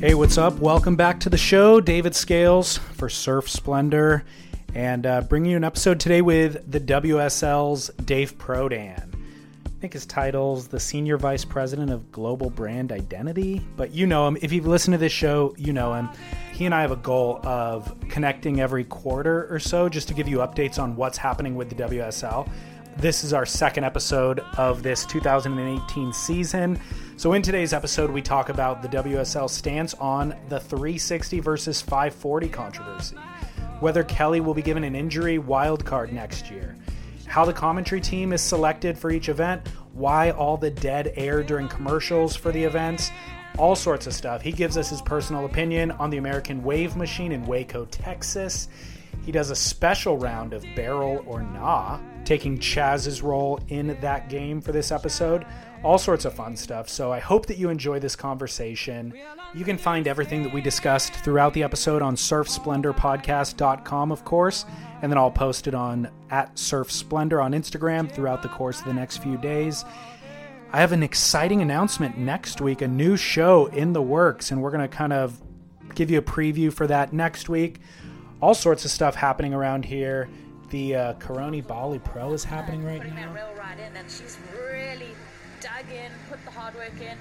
Hey, what's up? Welcome back to the show. David Scales for Surf Splendor, and uh, bringing you an episode today with the WSL's Dave Prodan. I think his title's the Senior Vice President of Global Brand Identity, but you know him. If you've listened to this show, you know him. He and I have a goal of connecting every quarter or so just to give you updates on what's happening with the WSL. This is our second episode of this 2018 season. So, in today's episode, we talk about the WSL stance on the 360 versus 540 controversy, whether Kelly will be given an injury wildcard next year, how the commentary team is selected for each event, why all the dead air during commercials for the events, all sorts of stuff. He gives us his personal opinion on the American Wave Machine in Waco, Texas. He does a special round of Barrel or Nah, taking Chaz's role in that game for this episode. All sorts of fun stuff. So I hope that you enjoy this conversation. You can find everything that we discussed throughout the episode on surfsplendorpodcast.com, of course, and then I'll post it on at Surf Splendor on Instagram throughout the course of the next few days. I have an exciting announcement next week, a new show in the works, and we're going to kind of give you a preview for that next week. All sorts of stuff happening around here. The uh, Corona Bali Pro is happening right putting now. that real right in, and she's really dug in, put the hard work in.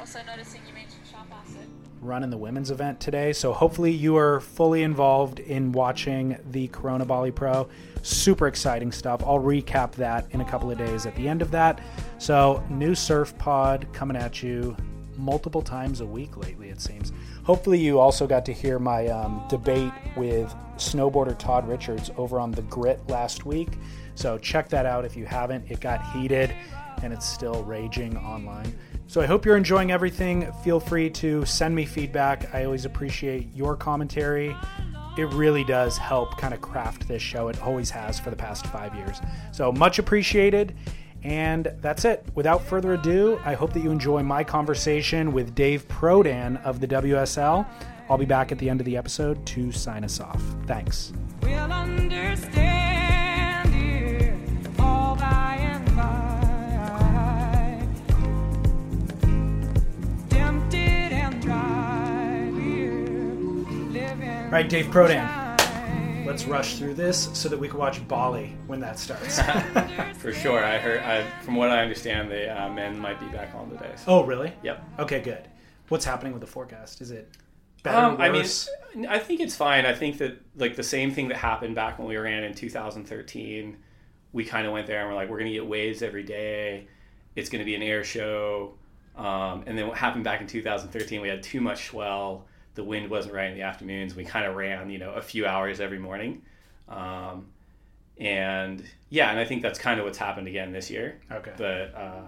Also noticing you mentioned sharp acid. running the women's event today. So hopefully you are fully involved in watching the Corona Bali Pro. Super exciting stuff. I'll recap that in a couple of days at the end of that. So new surf pod coming at you multiple times a week lately, it seems. Hopefully you also got to hear my um, debate with snowboarder Todd Richards over on the Grit last week. So check that out if you haven't. It got heated and it's still raging online. So I hope you're enjoying everything. Feel free to send me feedback. I always appreciate your commentary. It really does help kind of craft this show. It always has for the past five years. So much appreciated. And that's it. Without further ado, I hope that you enjoy my conversation with Dave Prodan of the WSL. I'll be back at the end of the episode to sign us off. Thanks. We'll understand it all by and by. Tempted and dry, living Right, Dave Prodan. Let's rush through this so that we can watch Bali when that starts. For sure, I heard. I, from what I understand, the uh, men might be back on today. So. oh, really? Yep. Okay, good. What's happening with the forecast? Is it better? Um, I mean. I think it's fine. I think that like the same thing that happened back when we ran in 2013, we kind of went there and we're like, we're gonna get waves every day. It's gonna be an air show. Um, and then what happened back in 2013, we had too much swell. The wind wasn't right in the afternoons. We kind of ran, you know, a few hours every morning. Um, and yeah, and I think that's kind of what's happened again this year. Okay. But uh,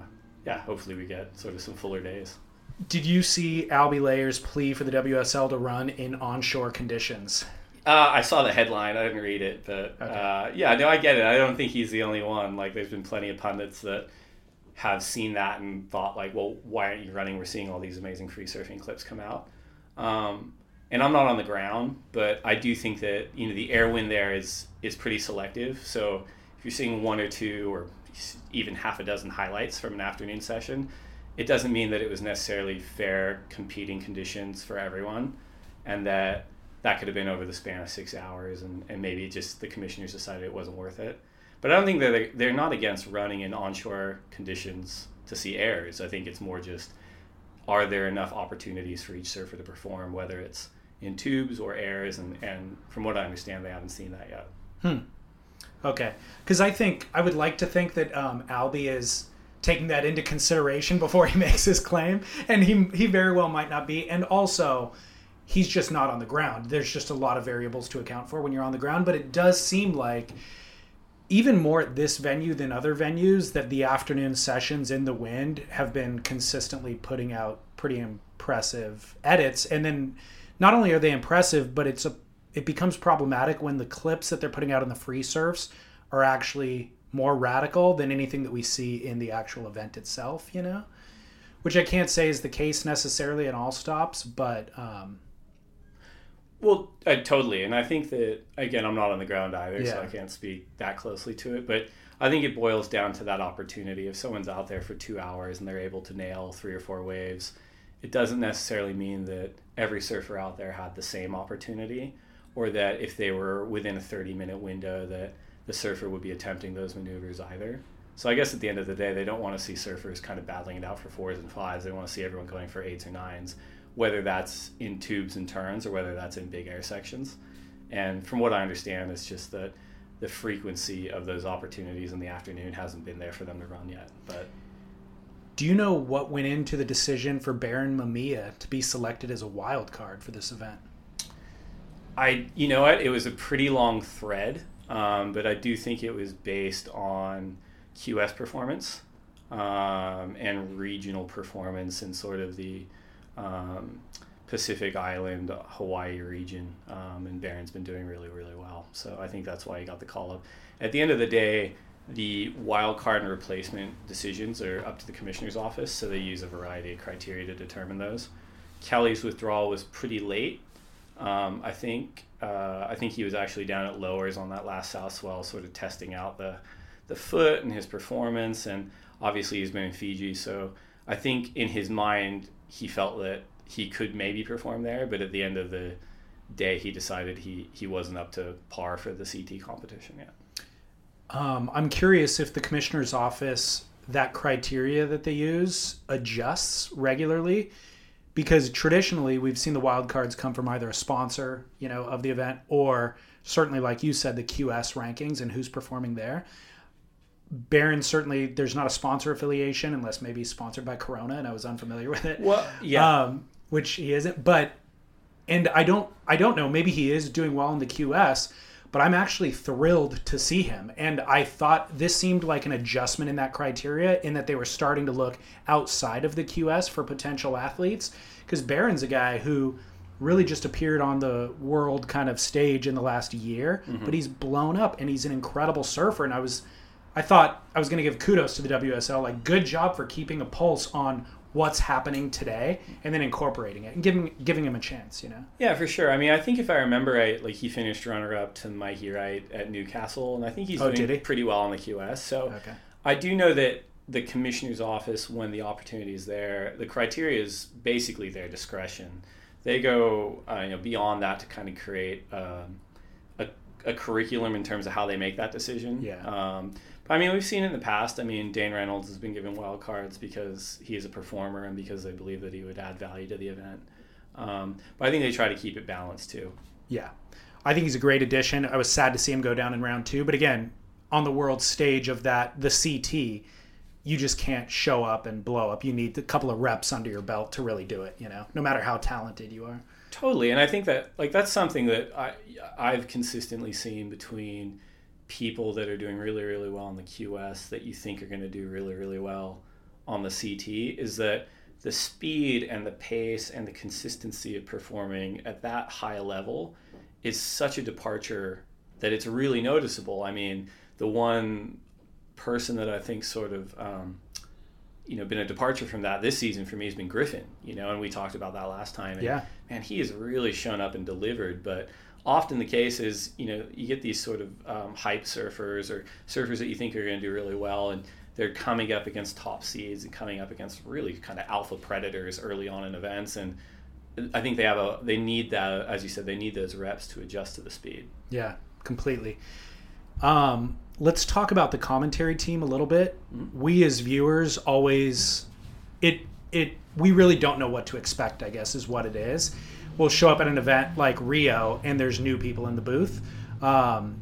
yeah, hopefully we get sort of some fuller days. Did you see Albee Layer's plea for the WSL to run in onshore conditions? Uh, I saw the headline. I didn't read it, but uh, yeah, no, I get it. I don't think he's the only one. Like, there's been plenty of pundits that have seen that and thought, like, well, why aren't you running? We're seeing all these amazing free surfing clips come out. Um, and I'm not on the ground, but I do think that you know the air wind there is is pretty selective. So if you're seeing one or two or even half a dozen highlights from an afternoon session, it doesn't mean that it was necessarily fair competing conditions for everyone, and that that could have been over the span of six hours, and, and maybe just the commissioners decided it wasn't worth it. But I don't think that they're, they're not against running in onshore conditions to see airs. I think it's more just are there enough opportunities for each surfer to perform, whether it's in tubes or airs, and, and from what I understand, they haven't seen that yet. Okay, because I think I would like to think that um, is taking that into consideration before he makes his claim, and he he very well might not be, and also he's just not on the ground. There's just a lot of variables to account for when you're on the ground, but it does seem like even more at this venue than other venues that the afternoon sessions in the wind have been consistently putting out pretty impressive edits. And then not only are they impressive but it's a it becomes problematic when the clips that they're putting out on the free surfs are actually more radical than anything that we see in the actual event itself you know? Which i can't say is the case necessarily in all stops but um, Well, uh, totally, and I think that again, I'm not on the ground either, so I can't speak that closely to it. But I think it boils down to that opportunity. If someone's out there for two hours and they're able to nail three or four waves, it doesn't necessarily mean that every surfer out there had the same opportunity, or that if they were within a 30 minute window, that the surfer would be attempting those maneuvers either. So I guess at the end of the day, they don't want to see surfers kind of battling it out for fours and fives. They want to see everyone going for eights or nines, whether that's in tubes and turns or whether that's in big air sections. And from what I understand, it's just that the frequency of those opportunities in the afternoon hasn't been there for them to run yet. But Do you know what went into the decision for Barron Mamiya to be selected as a wild card for this event? I, you know what, it was a pretty long thread, um, but I do think it was based on QS performance um, and regional performance and sort of the um, Pacific Island, Hawaii region. Um, and Barron's been doing really, really well. So I think that's why he got the call up. At the end of the day, the wild card and replacement decisions are up to the commissioner's office, so they use a variety of criteria to determine those. Kelly's withdrawal was pretty late. Um, I think uh, I think he was actually down at lowers on that last south swell, sort of testing out the the foot and his performance, and obviously he's been in Fiji, so I think in his mind he felt that he could maybe perform there, but at the end of the day he decided he he wasn't up to par for the CT competition yet. Um, I'm curious if the commissioner's office that criteria that they use adjusts regularly because traditionally we've seen the wild cards come from either a sponsor you know of the event or certainly like you said the qs rankings and who's performing there Barron certainly there's not a sponsor affiliation unless maybe sponsored by Corona and I was unfamiliar with it. Well, yeah. Um, which he isn't, but and I don't I don't know, maybe he is doing well in the QS, but I'm actually thrilled to see him. And I thought this seemed like an adjustment in that criteria in that they were starting to look outside of the QS for potential athletes because Barron's a guy who really just appeared on the world kind of stage in the last year, but he's blown up and he's an incredible surfer and I was I thought I was going to give kudos to the WSL. Like, good job for keeping a pulse on what's happening today and then incorporating it and giving giving him a chance. You know. Yeah, for sure. I mean, I think if I remember right, like he finished runner up to Mikey Wright at Newcastle, and I think he's Oh, doing did he? pretty well on the QS. So Okay. I do know that the commissioner's office, when the opportunity is there, the criteria is basically their discretion. They go, uh, you know, beyond that to kind of create um, a, a curriculum in terms of how they make that decision. Yeah. Um, but I mean, we've seen in the past. I mean, Dane Reynolds has been given wild cards because he is a performer and because they believe that he would add value to the event. Um, but I think they try to keep it balanced too. Yeah, I think he's a great addition. I was sad to see him go down in round two, but again, on the world stage of that, the CT, you just can't show up and blow up. You need a couple of reps under your belt to really do it. You know, no matter how talented you are. Totally, and I think that like that's something that I I've consistently seen between people that are doing really really well on the QS that you think are going to do really really well on the CT is that the speed and the pace and the consistency of performing at that high level is such a departure that it's really noticeable. I mean, the one person that I think sort of um, you know been a departure from that this season for me has been Griffin. You know, and we talked about that last time. And, Yeah. man, he has really shown up and delivered. But often the case is, you know, you get these sort of um, hype surfers or surfers that you think are going to do really well, and they're coming up against top seeds and coming up against really kind of alpha predators early on in events. And I think they have a they need that, as you said, they need those reps to adjust to the speed. Yeah, completely. Um, let's talk about the commentary team a little bit. We as viewers always it it we really don't know what to expect, I guess is what it is. We'll show up at an event like Rio and there's new people in the booth. Um,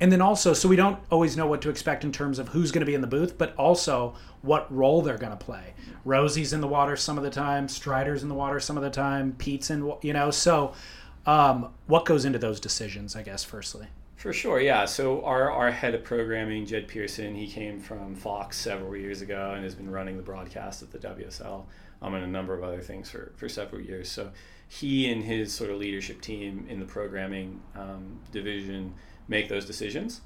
and then also so we don't always know what to expect in terms of who's going to be in the booth, but also what role they're going to play. Rosie's in the water some of the time, Strider's in the water some of the time, Pete's in, you know, so um, what goes into those decisions, I guess, firstly? For sure, yeah. So our, our head of programming, Jed Pearson, he came from Fox several years ago and has been running the broadcast at the WSL um, and a number of other things for, for several years. So he and his sort of leadership team in the programming um, division make those decisions.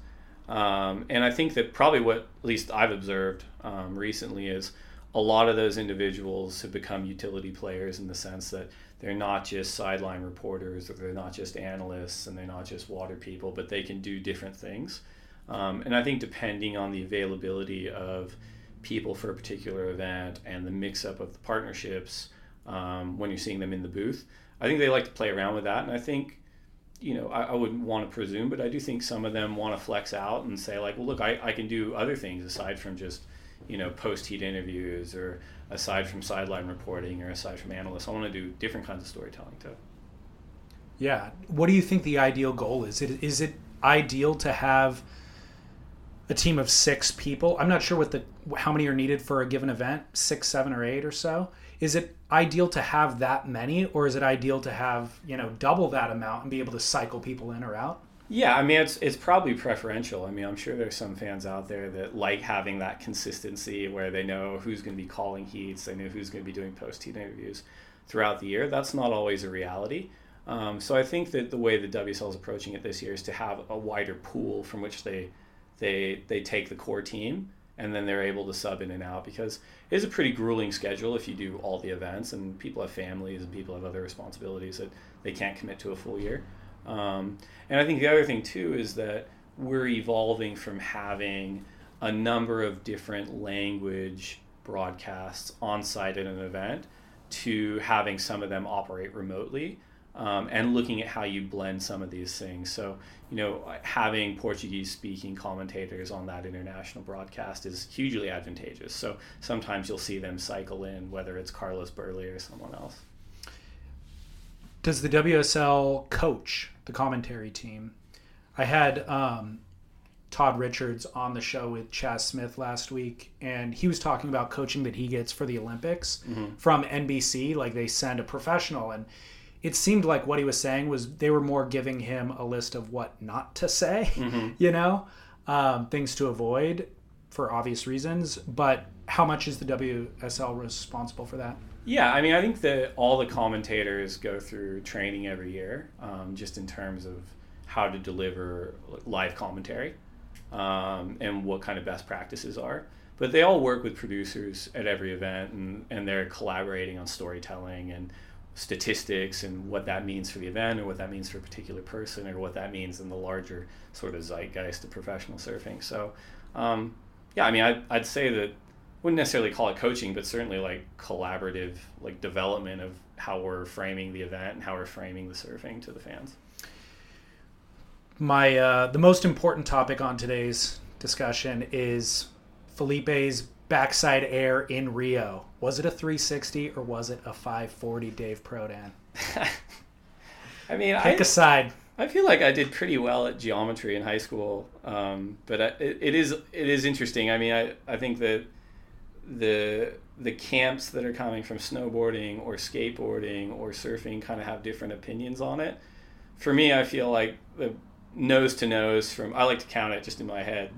Um, and I think that probably what at least I've observed um, recently is a lot of those individuals have become utility players in the sense that they're not just sideline reporters or they're not just analysts and they're not just water people, but they can do different things. Um, and I think depending on the availability of people for a particular event and the mix up of the partnerships, um, when you're seeing them in the booth. I think they like to play around with that, and I think you know, I, I wouldn't want to presume, but I do think some of them want to flex out and say like, well, look, I, I can do other things aside from just, you know, post heat interviews or aside from sideline reporting or aside from analysts. I want to do different kinds of storytelling too. Yeah. What do you think the ideal goal is? It, is it ideal to have a team of six people? I'm not sure what the how many are needed for a given event, six, seven, or eight or so. Is it ideal to have that many, or is it ideal to have you know double that amount and be able to cycle people in or out? Yeah, I mean it's it's probably preferential. I mean, I'm sure there's some fans out there that like having that consistency where they know who's going to be calling heats, they know who's going to be doing post heat interviews throughout the year. That's not always a reality. Um, so I think that the way the WSL is approaching it this year is to have a wider pool from which they they they take the core team and then they're able to sub in and out because it is a pretty grueling schedule if you do all the events and people have families and people have other responsibilities that they can't commit to a full year. Um, and I think the other thing too is that we're evolving from having a number of different language broadcasts on site at an event to having some of them operate remotely um, and looking at how you blend some of these things. So, you know, having Portuguese speaking commentators on that international broadcast is hugely advantageous. So sometimes you'll see them cycle in, whether it's Carlos Burle or someone else. Does the WSL coach the commentary team? I had um, Todd Richards on the show with Chaz Smith last week, and he was talking about coaching that he gets for the Olympics from NBC. Like they send a professional, and it seemed like what he was saying was they were more giving him a list of what not to say, you know, um, things to avoid for obvious reasons. But how much is the WSL responsible for that? Yeah, I mean, I think that all the commentators go through training every year, um, just in terms of how to deliver live commentary um, and what kind of best practices are. But they all work with producers at every event, and, and they're collaborating on storytelling and statistics and what that means for the event, or what that means for a particular person, or what that means in the larger sort of zeitgeist of professional surfing. So, um, yeah, I mean, I'd, I'd say that wouldn't necessarily call it coaching, but certainly like collaborative, like development of how we're framing the event and how we're framing the surfing to the fans. my uh, the most important topic on today's discussion is Felipe's backside air in Rio. Was it a 360 or was it a 540, Dave Prodan? I mean, Pick I, a side. I feel like I did pretty well at geometry in high school, um, but I, it, it is it is interesting. I mean, I, I think that the the camps that are coming from snowboarding or skateboarding or surfing kind of have different opinions on it. For me, I feel like the nose to nose from I like to count it just in my head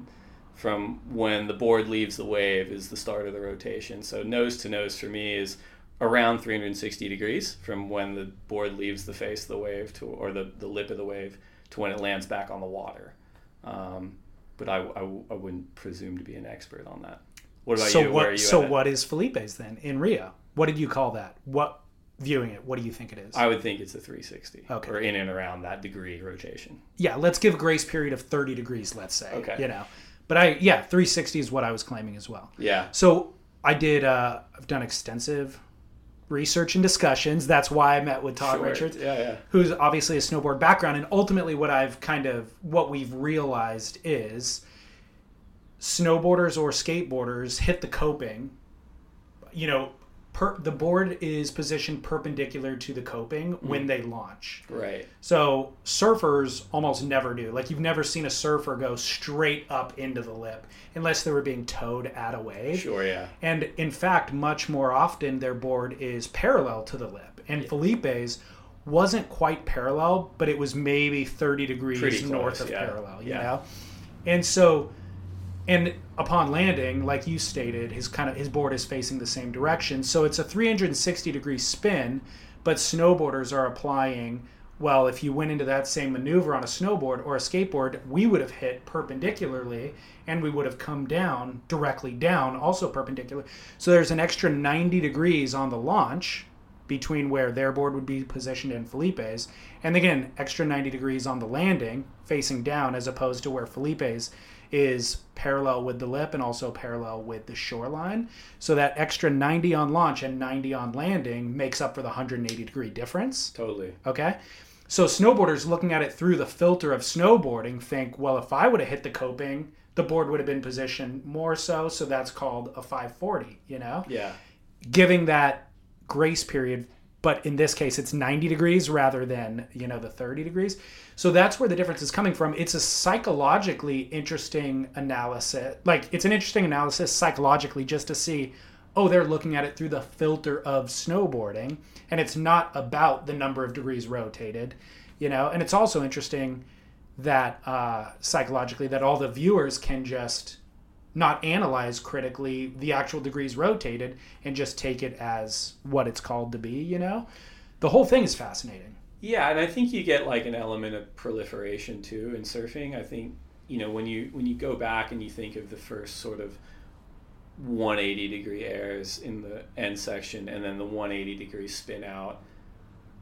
from when the board leaves the wave is the start of the rotation. So nose to nose for me is around 360 degrees from when the board leaves the face of the wave to or the, the lip of the wave to when it lands back on the water. Um, but I, I, I wouldn't presume to be an expert on that. What about So you? Where are what? you So at? what is Felipe's then in Rio? What did you call that? What viewing it? What do you think it is? I would think it's a 360 Okay. or in and around that degree rotation. yeah, let's give a grace period of 30 degrees. Let's say. Okay. You know, but I yeah 360 is what I was claiming as well. Yeah. So I did. Uh, I've done extensive research and discussions. That's why I met with Todd Sure. Richards, Yeah, yeah. who's obviously a snowboard background. And ultimately, what I've kind of what we've realized is snowboarders or skateboarders hit the coping. You know, per, the board is positioned perpendicular to the coping hmm. when they launch. Right. So surfers almost never do. Like you've never seen a surfer go straight up into the lip unless they were being towed at a wave. Sure, yeah. And in fact, much more often their board is parallel to the lip. And Felipe's wasn't quite parallel, but it was maybe 30 degrees close, north of yeah. parallel, you Yeah. know? And so and upon landing, like you stated, his kind of his board is facing the same direction. So it's a 360 degree spin, but snowboarders are applying well, if you went into that same maneuver on a snowboard or a skateboard, we would have hit perpendicularly and we would have come down directly down, also perpendicular. So there's an extra 90 degrees on the launch between where their board would be positioned and Felipe's. And again, extra 90 degrees on the landing, facing down, as opposed to where Felipe's is parallel with the lip and also parallel with the shoreline. So that extra 90 on launch and 90 on landing makes up for the 180 degree difference. Totally. Okay. So snowboarders looking at it through the filter of snowboarding think, well, if I would have hit the coping, the board would have been positioned more so. So that's called a 540, you know? Yeah. Giving that grace period, but in this case, it's 90 degrees rather than, you know, the 30 degrees. So that's where the difference is coming from. It's a psychologically interesting analysis. Like, it's an interesting analysis psychologically just to see, oh, they're looking at it through the filter of snowboarding. And it's not about the number of degrees rotated, you know? And it's also interesting that uh, psychologically that all the viewers can just not analyze critically the actual degrees rotated and just take it as what it's called to be you know the whole thing is fascinating Yeah, and I think you get like an element of proliferation too in surfing. I think you know when you when you go back and you think of the first sort of 180 degree airs in the end section and then the 180 degree spin out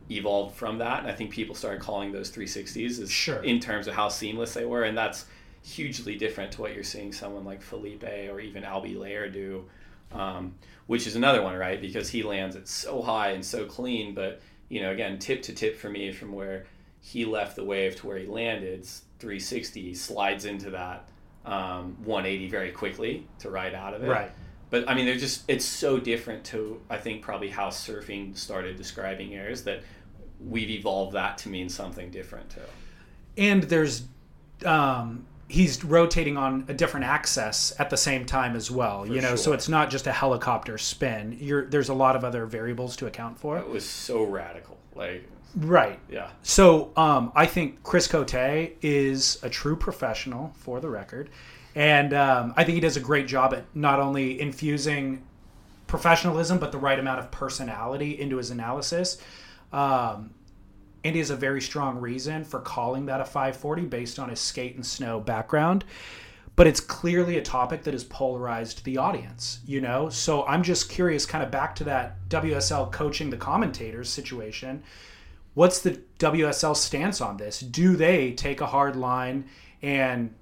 evolved from that and i think people started calling those 360s as Sure. in terms of how seamless they were and that's hugely different to what you're seeing someone like felipe or even albee layer do um, which is another one right because he lands it so high and so clean but you know again tip to tip for me from where he left the wave to where he landed 360 he slides into that um, 180 very quickly to ride out of it right but I mean, they're just it's so different to I think probably how surfing started describing airs that we've evolved that to mean something different too. and there's um he's rotating on a different axis at the same time as well you know so it's not just a helicopter spin. You're there's a lot of other variables to account for. It was so radical, like right. yeah, So um, I think Chris Cote is a true professional, for the record, and um, I think he does a great job at not only infusing professionalism but the right amount of personality into his analysis. Um, and has a very strong reason for calling that a 540 based on his skate and snow background. But it's clearly a topic that has polarized the audience, you know? So I'm just curious, kind of back to that WSL coaching the commentators situation what's the WSL stance on this? Do they take a hard line and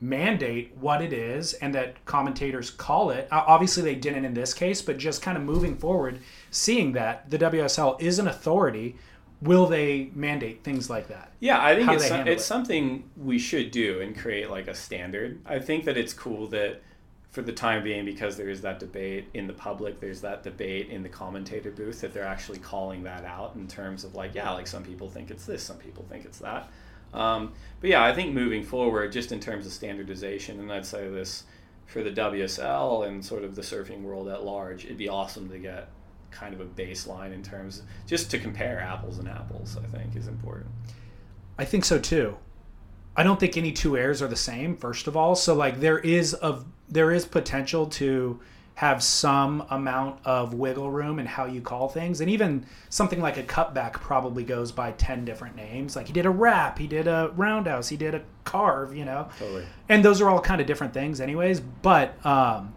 mandate what it is and that commentators call it? Obviously, they didn't in this case, but just kind of moving forward, seeing that the WSL is an authority, will they mandate things like that? yeah. I think How it's some- it's it. something we should do and create like a standard. I think that it's cool that for the time being because there is that debate in the public there's that debate in the commentator booth that they're actually calling that out in terms of like yeah like some people think it's this some people think it's that um, but yeah i think moving forward just in terms of standardization and i'd say this for the wsl and sort of the surfing world at large it'd be awesome to get kind of a baseline in terms just to compare apples and apples i think is important I think so too. I don't think any two airs are the same. First of all, so like there is of there is potential to have some amount of wiggle room in how you call things, and even something like a cutback probably goes by ten different names. Like he did a wrap, he did a roundhouse, he did a carve, you know, totally and those are all kind of different things, anyways. But um,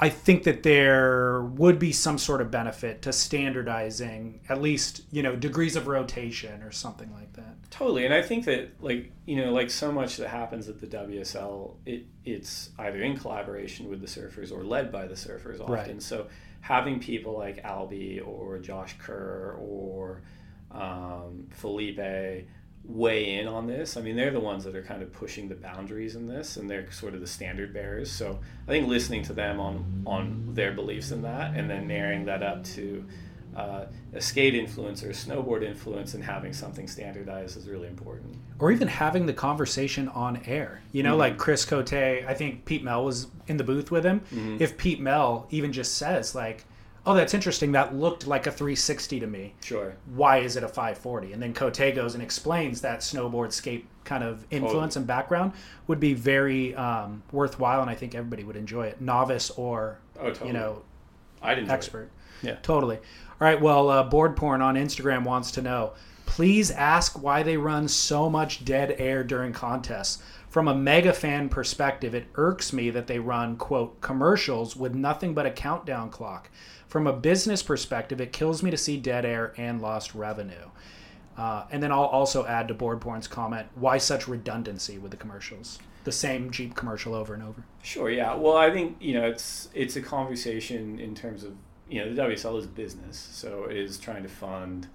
I think that there would be some sort of benefit to standardizing at least you know degrees of rotation or something like that. Totally, and I think that like you know, like so much that happens at the WSL, it it's either in collaboration with the surfers or led by the surfers often. Right. So having people like Albee or Josh Kerr or um, Felipe weigh in on this. I mean, they're the ones that are kind of pushing the boundaries in this, and they're sort of the standard bearers. So I think listening to them on on their beliefs in that, and then marrying that up to uh, a skate influence or a snowboard influence, and having something standardized is really important. or even having the conversation on air. You know, like Chris Cote, I think Pete Mel was in the booth with him. If Pete Mel even just says like, "Oh, that's interesting. That looked like a 360 to me. Sure. Why is it a 540?" And then Cote goes and explains that snowboard skate kind of influence and background would be very um, worthwhile, and I think everybody would enjoy it, novice or Oh, totally. you know I didn't. expert. Yeah. Totally. All right. Well, uh, board porn on Instagram wants to know. Please ask why they run so much dead air during contests. From a mega fan perspective, it irks me that they run quote commercials with nothing but a countdown clock. From a business perspective, it kills me to see dead air and lost revenue. Uh, and then I'll also add to board porn's comment why such redundancy with the commercials. the same Jeep commercial over and over. Sure, yeah. Well, I think you know it's it's a conversation in terms of you know the WSL is business, so it is trying to fund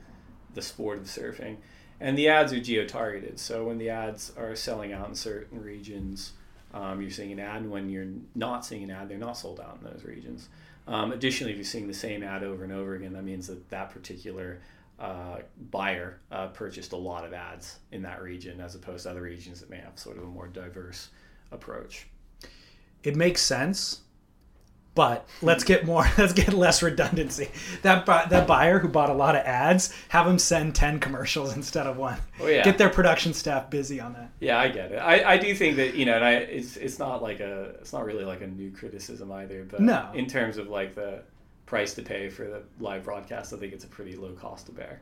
the sport of surfing, and the ads are geo targeted. So when the ads are selling out in certain regions, um, you're seeing an ad, and when you're not seeing an ad, they're not sold out in those regions. Um, additionally, if you're seeing the same ad over and over again, that means that that particular uh, buyer uh, purchased a lot of ads in that region as opposed to other regions that may have sort of a more diverse approach. It makes sense, but let's get more. Let's get less redundancy. That that buyer who bought a lot of ads, have them send ten commercials instead of one. Oh, yeah. Get their production staff busy on that. Yeah, I get it. I, I do think that you know, and I it's it's not like a it's not really like a new criticism either. But No. in terms of like the price to pay for the live broadcast, I think it's a pretty low cost to bear.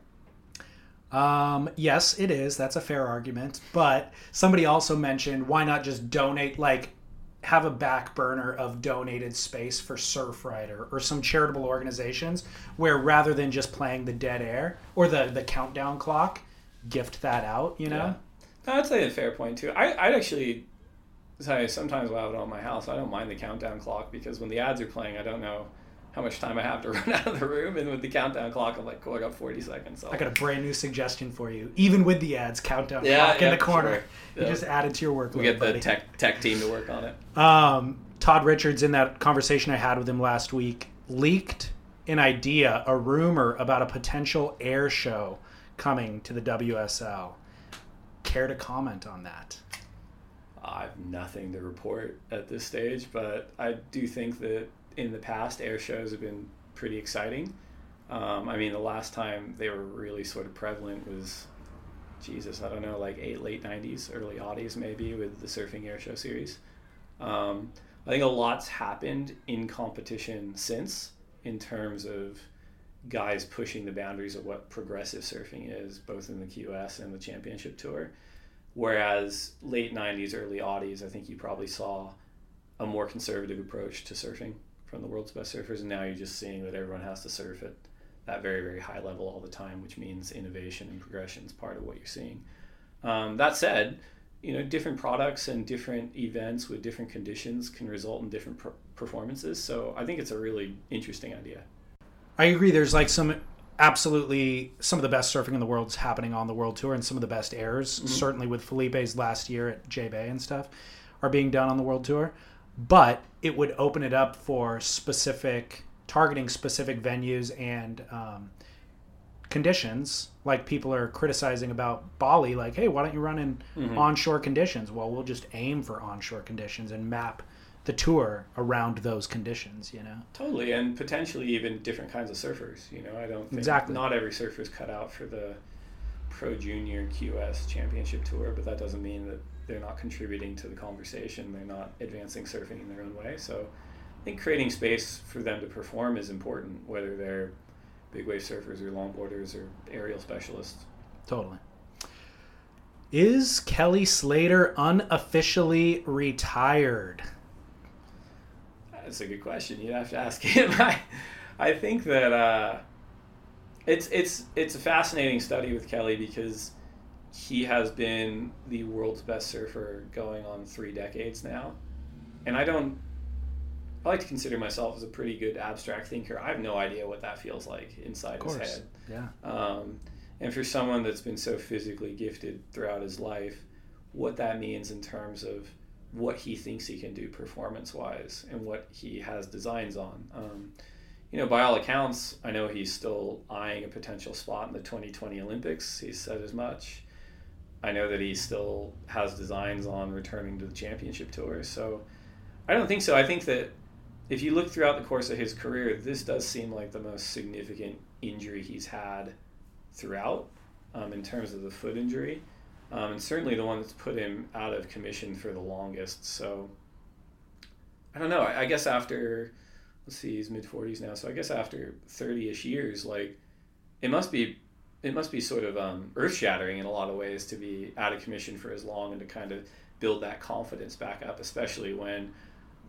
Um, yes, it is. That's a fair argument. But somebody also mentioned why not just donate, like, have a back burner of donated space for Surfrider or some charitable organizations where rather than just playing the dead air or the, the countdown clock, gift that out, you know? Yeah. No, I'd say a fair point too. I I'd actually say sometimes I have it on my house, I don't mind the countdown clock because when the ads are playing, I don't know how much time I have to run out of the room, and with the countdown clock, I'm like, cool, I got 40 seconds. So I got a brand new suggestion for you. Even with the ads, countdown Yeah, clock in the corner. sure. You Yeah. just add it to your workload. we get the buddy. tech tech team to work on it. Um, Todd Richards, in that conversation I had with him last week, leaked an idea, a rumor about a potential air show coming to the WSL. Care to comment on that? I have nothing to report at this stage, but I do think that in the past, air shows have been pretty exciting. Um, I mean, the last time they were really sort of prevalent was, Jesus, I don't know, like eight, late 90s, early oddies maybe, with the Surfing Air Show series. Um, I think a lot's happened in competition since in terms of guys pushing the boundaries of what progressive surfing is, both in the QS and the championship tour. Whereas late 90s, early oddies, I think you probably saw a more conservative approach to surfing from the world's best surfers. And now you're just seeing that everyone has to surf at that very, very high level all the time, which means innovation and progression is part of what you're seeing. Um, that said, you know, different products and different events with different conditions can result in different per- performances. So I think it's a really interesting idea. I agree. There's like some absolutely some of the best surfing in the world is happening on the world tour, and some of the best airs, certainly with Felipe's last year at J Bay and stuff, are being done on the world tour. But it would open it up for specific targeting specific venues and um, conditions. Like people are criticizing about Bali, like, hey, why don't you run in onshore conditions? Well, we'll just aim for onshore conditions and map the tour around those conditions. You know. Totally, and potentially even different kinds of surfers. You know, I don't think Exactly. not every surfer is cut out for the pro junior QS championship tour, but that doesn't mean that they're not contributing to the conversation. They're not advancing surfing in their own way. So I think creating space for them to perform is important, whether they're big wave surfers or longboarders or aerial specialists. Totally. Is Kelly Slater unofficially retired? That's a good question. You'd have to ask him. I, I think that uh, it's it's it's a fascinating study with Kelly because he has been the world's best surfer going on three decades now, and I don't. I like to consider myself as a pretty good abstract thinker. I have no idea what that feels like inside his head. Yeah. Um, and for someone that's been so physically gifted throughout his life, what that means in terms of what he thinks he can do performance wise and what he has designs on. Um, you know, by all accounts, I know he's still eyeing a potential spot in the 2020 Olympics. He's said as much. I know that he still has designs on returning to the championship tour. So I don't think so. I think that if you look throughout the course of his career, this does seem like the most significant injury he's had throughout um, in terms of the foot injury. Um, and certainly the one that's put him out of commission for the longest. So I don't know. I, I guess after, let's see, he's mid 40s now. So I guess after 30 ish years, like, it must be. It must be sort of um, earth shattering in a lot of ways to be out of commission for as long and to kind of build that confidence back up, especially when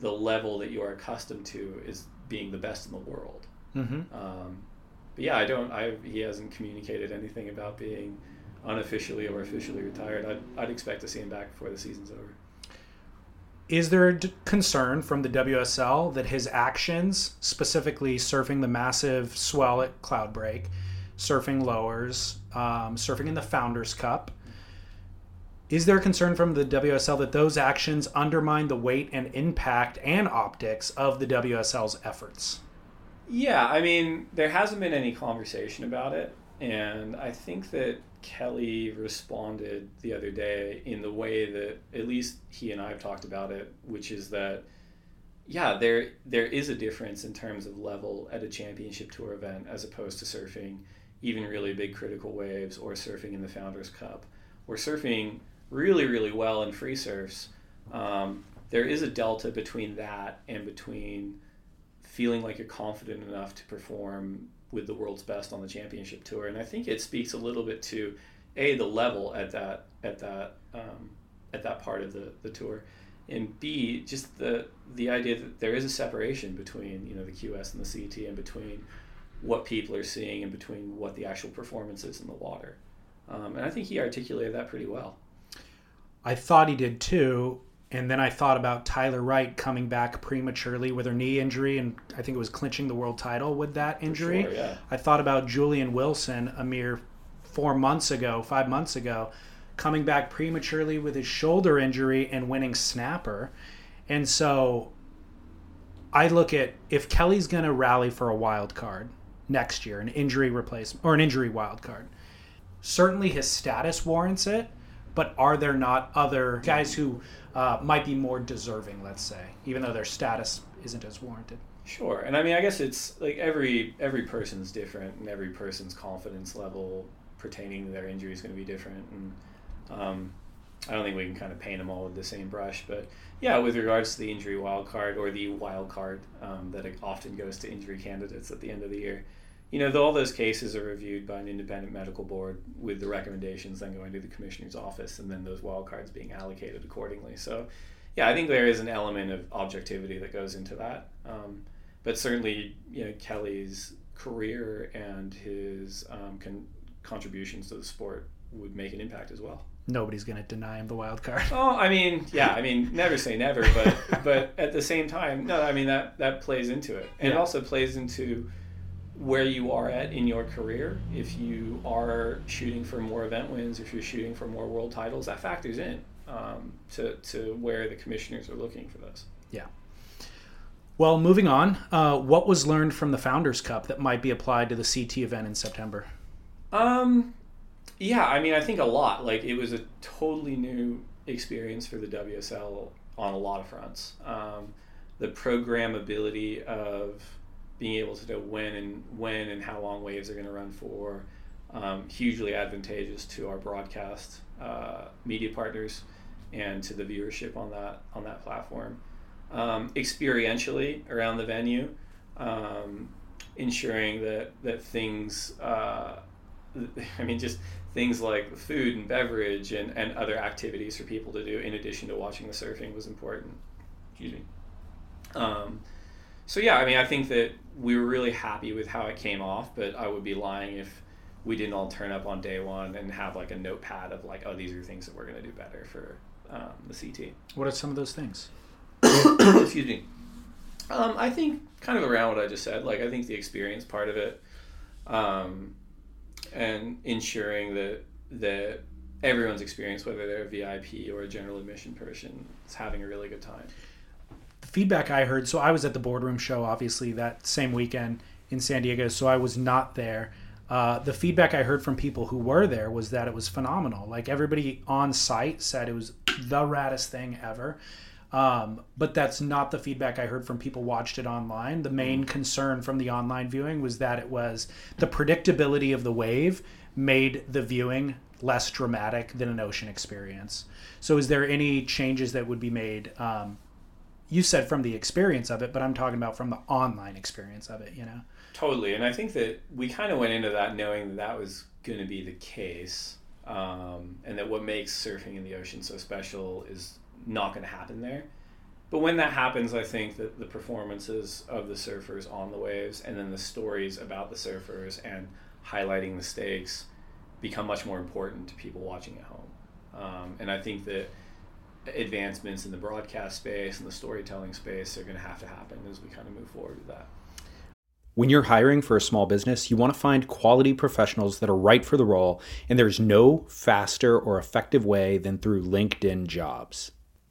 the level that you are accustomed to is being the best in the world. Mm-hmm. Um, but yeah, I don't. I he hasn't communicated anything about being unofficially or officially retired. I'd, I'd expect to see him back before the season's over. is there a d- concern from the WSL that his actions, specifically surfing the massive swell at Cloudbreak, surfing lowers, um, surfing in the Founders Cup, is there concern from the WSL that those actions undermine the weight and impact and optics of the WSL's efforts? Yeah, I mean, there hasn't been any conversation about it, and I think that Kelly responded the other day in the way that at least he and I have talked about it, which is that yeah, there there is a difference in terms of level at a championship tour event as opposed to surfing even really big critical waves or surfing in the Founders Cup. Or surfing really really well in free surfs. Um, there is a delta between that and between feeling like you're confident enough to perform with the world's best on the championship tour, and I think it speaks a little bit to a the level at that at that um, at that part of the, the tour, and b just the the idea that there is a separation between you know the QS and the CT and between what people are seeing and between what the actual performance is in the water, um, and I think he articulated that pretty well. I thought he did too. And then I thought about Tyler Wright coming back prematurely with her knee injury, and I think it was clinching the world title with that injury. sure, yeah. I thought about Julian Wilson a mere four months ago, five months ago, coming back prematurely with his shoulder injury and winning snapper. And so I look at if Kelly's going to rally for a wild card next year, an injury replacement or an injury wild card, certainly his status warrants it. But are there not other guys who uh, might be more deserving, let's say, even though their status isn't as warranted? Sure, and I mean, I guess it's like every every person's different, and every person's confidence level pertaining to their injury is going to be different, and um, I don't think we can kind of paint them all with the same brush. But yeah, with regards to the injury wild card or the wild card um, that often goes to injury candidates at the end of the year, you know, all those cases are reviewed by an independent medical board with the recommendations then going to the commissioner's office, and then those wild cards being allocated accordingly. So yeah, I think there is an element of objectivity that goes into that. Um, but certainly, you know, Kelly's career and his um, con- contributions to the sport would make an impact as well. Nobody's going to deny him the wild card. Oh, I mean, yeah, I mean, never say never, but but at the same time, no, I mean that that plays into it, and it also plays into where you are at in your career. If you are shooting for more event wins, if you're shooting for more world titles, that factors in um, to to where the commissioners are looking for those. Yeah. Well, moving on, uh, what was learned from the Founders Cup that might be applied to the CT event in September? Um, yeah, I mean, I think a lot. Like, it was a totally new experience for the WSL on a lot of fronts. Um, the programmability of being able to know when and when and how long waves are going to run for, um, hugely advantageous to our broadcast uh, media partners and to the viewership on that on that platform. Um, experientially around the venue, um, ensuring that that things. Uh, I mean, just things like food and beverage and, and other activities for people to do in addition to watching the surfing was important. Excuse me. Um, so yeah, I mean, I think that we were really happy with how it came off, but I would be lying if we didn't all turn up on day one and have like a notepad of like, oh, these are things that we're going to do better for um, the CT. What are some of those things? Excuse me. Um, I think kind of around what I just said. Like I think the experience part of it, um, and ensuring that that everyone's experience, whether they're a VIP or a general admission person, is having a really good time. The feedback I heard, so I was at the boardroom show, obviously, that same weekend in San Diego, so I was not there. Uh, the feedback I heard from people who were there was that it was phenomenal. Like everybody on site said it was the raddest thing ever. Um, but that's not the feedback I heard from people watched it online. The main concern from the online viewing was that it was the predictability of the wave made the viewing less dramatic than an ocean experience. So, is there any changes that would be made? Um, you said from the experience of it, but I'm talking about from the online experience of it. You know, Totally, and I think that we kind of went into that knowing that that was going to be the case, um, and that what makes surfing in the ocean so special is not going to happen there. But when that happens, I think that the performances of the surfers on the waves, and then the stories about the surfers and highlighting the stakes, become much more important to people watching at home. Um, and I think that advancements in the broadcast space and the storytelling space are going to have to happen as we kind of move forward with that. When you're hiring for a small business, you want to find quality professionals that are right for the role, and there's no faster or effective way than through LinkedIn jobs.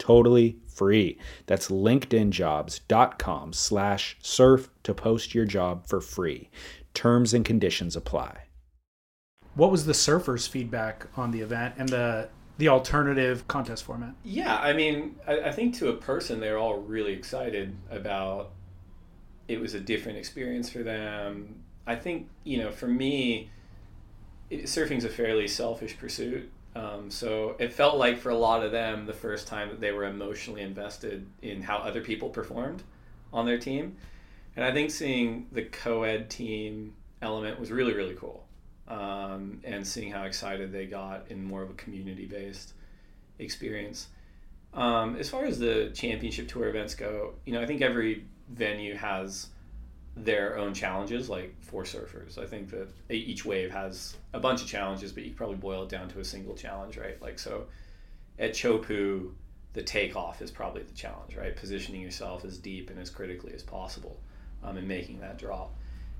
totally free. That's linkedinjobs.com slash surf to post your job for free. Terms and conditions apply. What was the surfers' feedback on the event and the the alternative contest format? Yeah, I mean, I, I think to a person, they're all really excited about it was a different experience for them. I think, you know, for me, it, surfing's a fairly selfish pursuit. Um, so it felt like for a lot of them, the first time that they were emotionally invested in how other people performed on their team. And I think seeing the co ed team element was really, really cool. Um, and seeing how excited they got in more of a community based experience. Um, as far as the championship tour events go, you know, I think every venue has their own challenges, like for surfers. I think that each wave has a bunch of challenges, but you probably boil it down to a single challenge, right? Like, so at Chopu, the takeoff is probably the challenge, right? Positioning yourself as deep and as critically as possible um, and making that drop.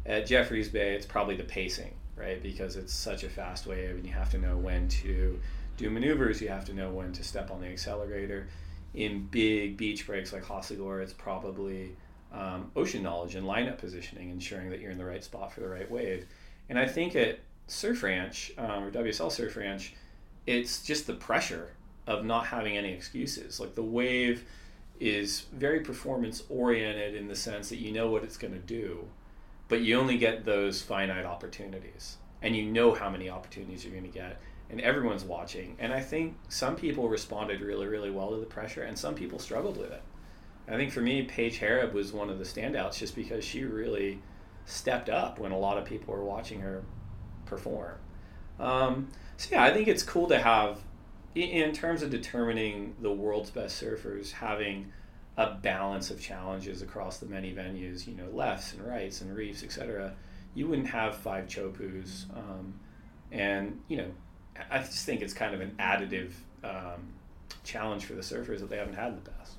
At Jeffreys Bay, it's probably the pacing, right? Because it's such a fast wave and you have to know when to do maneuvers, you have to know when to step on the accelerator. In big beach breaks like Hossegor, it's probably um, ocean knowledge and lineup positioning, ensuring that you're in the right spot for the right wave. And I think at Surf Ranch um, or WSL Surf Ranch, it's just the pressure of not having any excuses. Like the wave is very performance oriented in the sense that you know what it's going to do, but you only get those finite opportunities. And you know how many opportunities you're going to get. And everyone's watching. And I think some people responded really, really well to the pressure, and some people struggled with it. I think for me, Paige Hareb was one of the standouts just because she really stepped up when a lot of people were watching her perform. Um, so yeah, I think it's cool to have, in terms of determining the world's best surfers, having a balance of challenges across the many venues. You know, lefts and rights and reefs, etc. You wouldn't have five chopus, um, and you know, I just think it's kind of an additive um, challenge for the surfers that they haven't had in the past.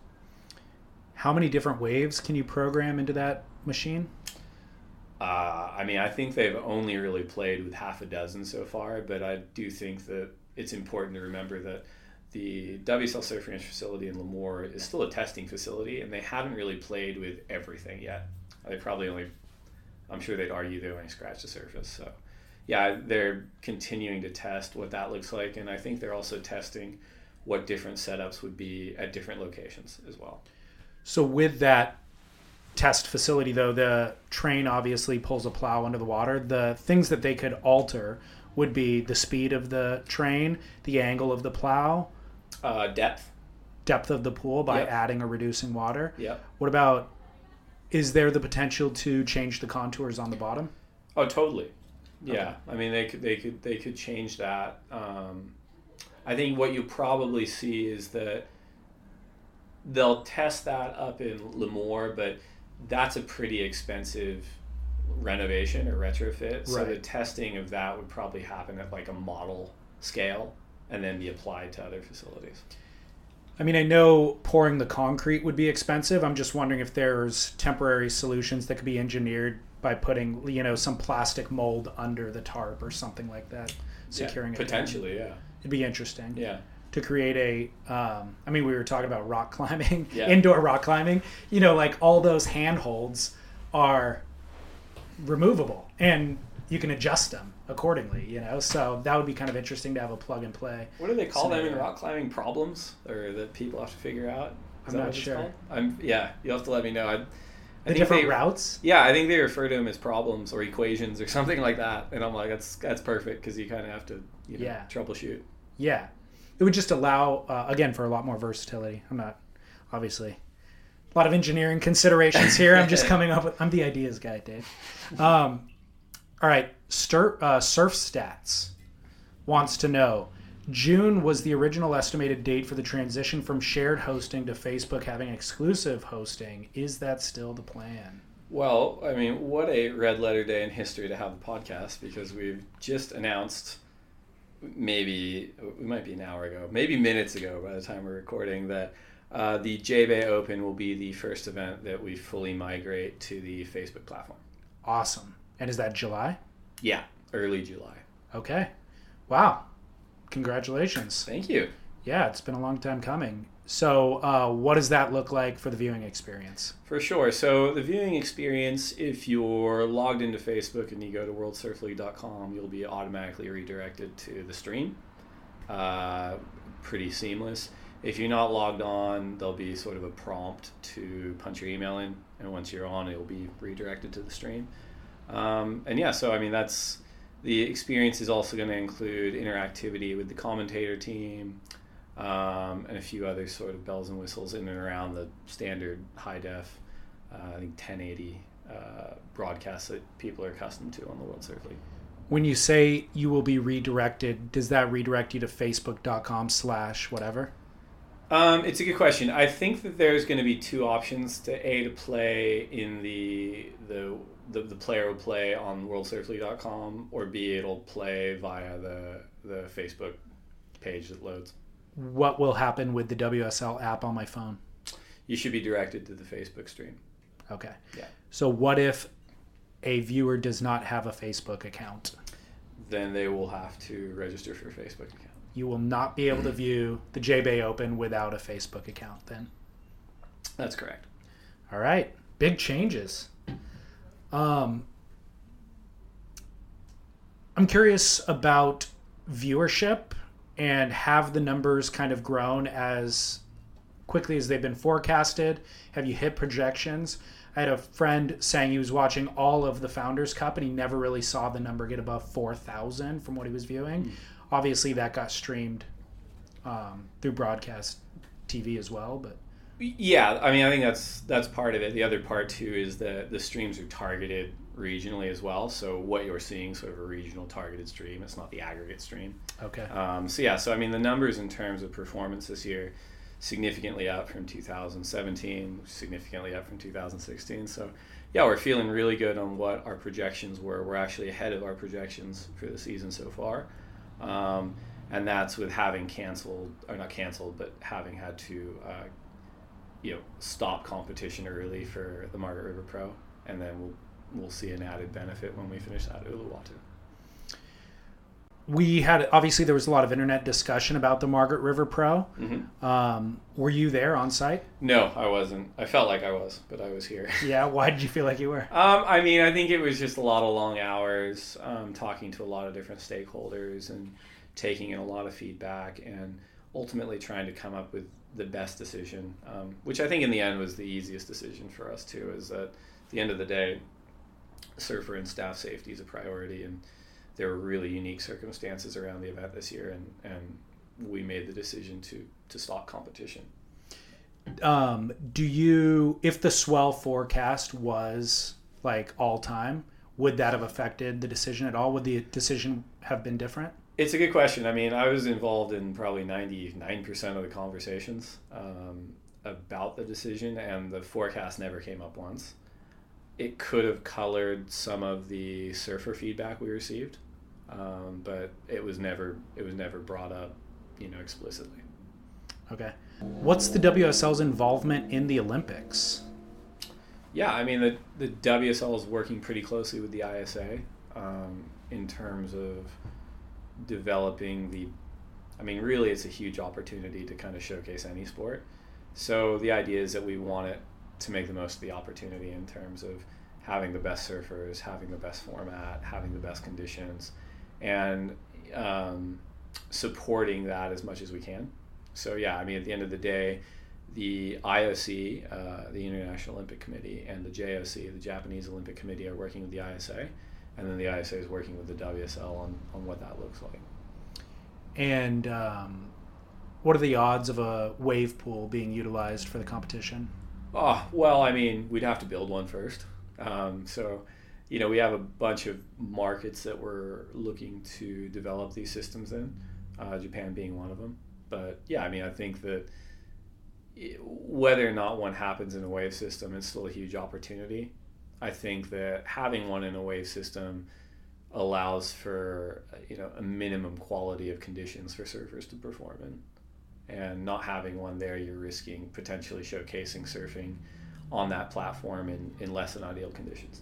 How many different waves can you program into that machine? Uh, I mean, I think they've only really played with half a dozen so far, but I do think that it's important to remember that the WSL Surf Ranch facility in Lemoore is still a testing facility, and they haven't really played with everything yet. They probably only, I'm sure they'd argue they only scratched the surface. So, yeah, they're continuing to test what that looks like, and I think they're also testing what different setups would be at different locations as well. So with that test facility, though, the train obviously pulls a plow under the water. The things that they could alter would be the speed of the train, the angle of the plow, Uh, depth. depth of the pool by Yep. adding or reducing water. Yep. What about? Is there the potential to change the contours on the bottom? Oh, totally. Yeah, I mean they could they could they could change that. Um, I think what you probably see is that they'll test that up in Lemoore, but that's a pretty expensive renovation or retrofit. So the testing of that would probably happen at like a model scale and then be applied to other facilities. I mean, I know pouring the concrete would be expensive. I'm just wondering if there's temporary solutions that could be engineered by putting you know some plastic mold under the tarp or something like that, securing yeah, it. potentially, yeah, It'd be interesting. yeah. To create a um, i mean we were talking about rock climbing Yeah. indoor rock climbing you know like all those handholds are removable and you can adjust them accordingly you know so that would be kind of interesting to have a plug and play What do they call them in rock climbing? Problems, or that people have to figure out? I'm not sure. I'm yeah. You'll have to let me know. I, I the different they, routes Yeah, I think they refer to them as problems or equations or something like that, and I'm like, that's that's perfect because you kind of have to you know, Yeah. troubleshoot. yeah it would just allow uh, again for a lot more versatility. I'm not obviously a lot of engineering considerations here. I'm just coming up with i'm the ideas guy dave. Um, all right Stir, uh, surf stats wants to know june was the original estimated date for the transition from shared hosting to facebook having exclusive hosting. Is that still the plan? Well, I mean, what a red letter day in history to have the podcast because we've just announced maybe it might be an hour ago, maybe minutes ago by the time we're recording that uh, the JBay Open will be the first event that we fully migrate to the Facebook platform. awesome and is that july Yeah, early July. okay wow congratulations Thank you. Yeah, it's been a long time coming. So, uh, what does that look like for the viewing experience? For sure. So the viewing experience, if you're logged into Facebook and you go to worldsurfleague.com, you'll be automatically redirected to the stream. Uh, pretty seamless. If you're not logged on, there'll be sort of a prompt to punch your email in, and once you're on, it'll be redirected to the stream. Um, and yeah, so I mean that's the experience is also going to include interactivity with the commentator team um, and a few other sort of bells and whistles in and around the standard high def, uh, I think 1080 uh, broadcasts that people are accustomed to on the World Surf League. When you say you will be redirected, does that redirect you to facebook.com slash whatever? Um, it's a good question. I think that there's going to be two options to a to play in the the the, the player will play on worldsurfleague.com or b it'll play via the the Facebook page that loads. What will happen with the WSL app on my phone? You should be directed to the Facebook stream. Okay. Yeah. So, what if a viewer does not have a Facebook account? Then they will have to register for a Facebook account. You will not be able to view the JBay Open without a Facebook account then. That's correct. All right, big changes. Um, I'm curious about viewership and have the numbers kind of grown as quickly as they've been forecasted? Have you hit projections? I had a friend saying he was watching all of the Founders Cup and he never really saw the number get above 4,000 from what he was viewing. Obviously, that got streamed um, through broadcast TV as well, but Yeah, I mean, I think that's that's part of it. The other part too is that the streams are targeted regionally as well. So what you're seeing, sort of a regional targeted stream. It's not the aggregate stream. okay. Um, so yeah, so I mean, the numbers in terms of performance this year significantly up from 2017, significantly up from 2016. So yeah, we're feeling really good on what our projections were. We're actually ahead of our projections for the season so far. Um, and that's with having canceled, or not canceled, but having had to, uh, you know, stop competition early for the Margaret River Pro, and then we'll we'll see an added benefit when we finish that at Uluwatu. we had obviously there was a lot of internet discussion about the Margaret River Pro. Mhm. Um, were you there on site? No, I wasn't. I felt like I was, but I was here. Yeah. Why did you feel like you were? Um, I mean, I think it was just a lot of long hours, um, talking to a lot of different stakeholders and taking in a lot of feedback and ultimately trying to come up with the best decision, um, which I think in the end was the easiest decision for us too, is that at the end of the day, surfer and staff safety is a priority and there were really unique circumstances around the event this year and, and we made the decision to, to stop competition. Um, do you, if the swell forecast was like all time, would that have affected the decision at all? Would the decision have been different? It's a good question. I mean, I was involved in probably 99% of the conversations um, about the decision, and the forecast never came up once. It could have colored some of the surfer feedback we received, um, but it was never it was never brought up, you know, explicitly. Okay. What's the WSL's involvement in the Olympics? Yeah, I mean the the WSL is working pretty closely with the ISA um, in terms of developing the. I mean, really, it's a huge opportunity to kind of showcase any sport. So the idea is that we want it to make the most of the opportunity in terms of having the best surfers, having the best format, having the best conditions, and um, supporting that as much as we can. So yeah, I mean, at the end of the day, the IOC, uh, the International Olympic Committee, and the JOC, the Japanese Olympic Committee, are working with the ISA, and then the ISA is working with the WSL on, on what that looks like. And um, what are the odds of a wave pool being utilized for the competition? Oh, well, I mean, we'd have to build one first. Um, so, you know, we have a bunch of markets that we're looking to develop these systems in, uh, Japan being one of them. But yeah, I mean, I think that i- whether or not one happens in a wave system is still a huge opportunity. I think that having one in a wave system allows for you know a minimum quality of conditions for surfers to perform in and not having one there you're risking potentially showcasing surfing on that platform in, in less than ideal conditions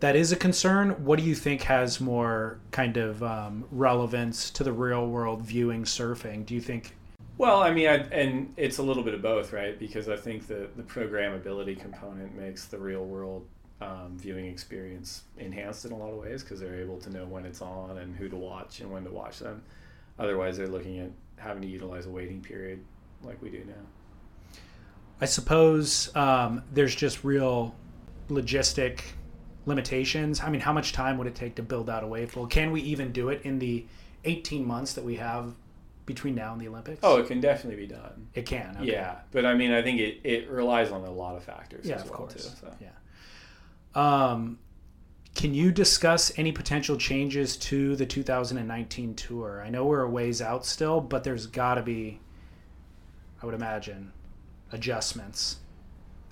That is a concern. What do you think has more kind of um, relevance to the real world viewing surfing? Do you think? well i mean I, and it's a little bit of both right because i think the, the programmability component makes the real world um, viewing experience enhanced in a lot of ways because they're able to know when it's on and who to watch and when to watch them otherwise they're looking at having to utilize a waiting period like we do now I suppose um, there's just real logistic limitations. I mean, how much time would it take to build out a wave pool? Can we even do it in the 18 months that we have between now and the Olympics? oh it can definitely be done it can. okay. Yeah, but I mean, I think it, it relies on a lot of factors Yeah, as of well course. too. So. Yeah. Um, can you discuss any potential changes to the 2019 tour? I know we're a ways out still, but there's got to be, I would imagine, adjustments.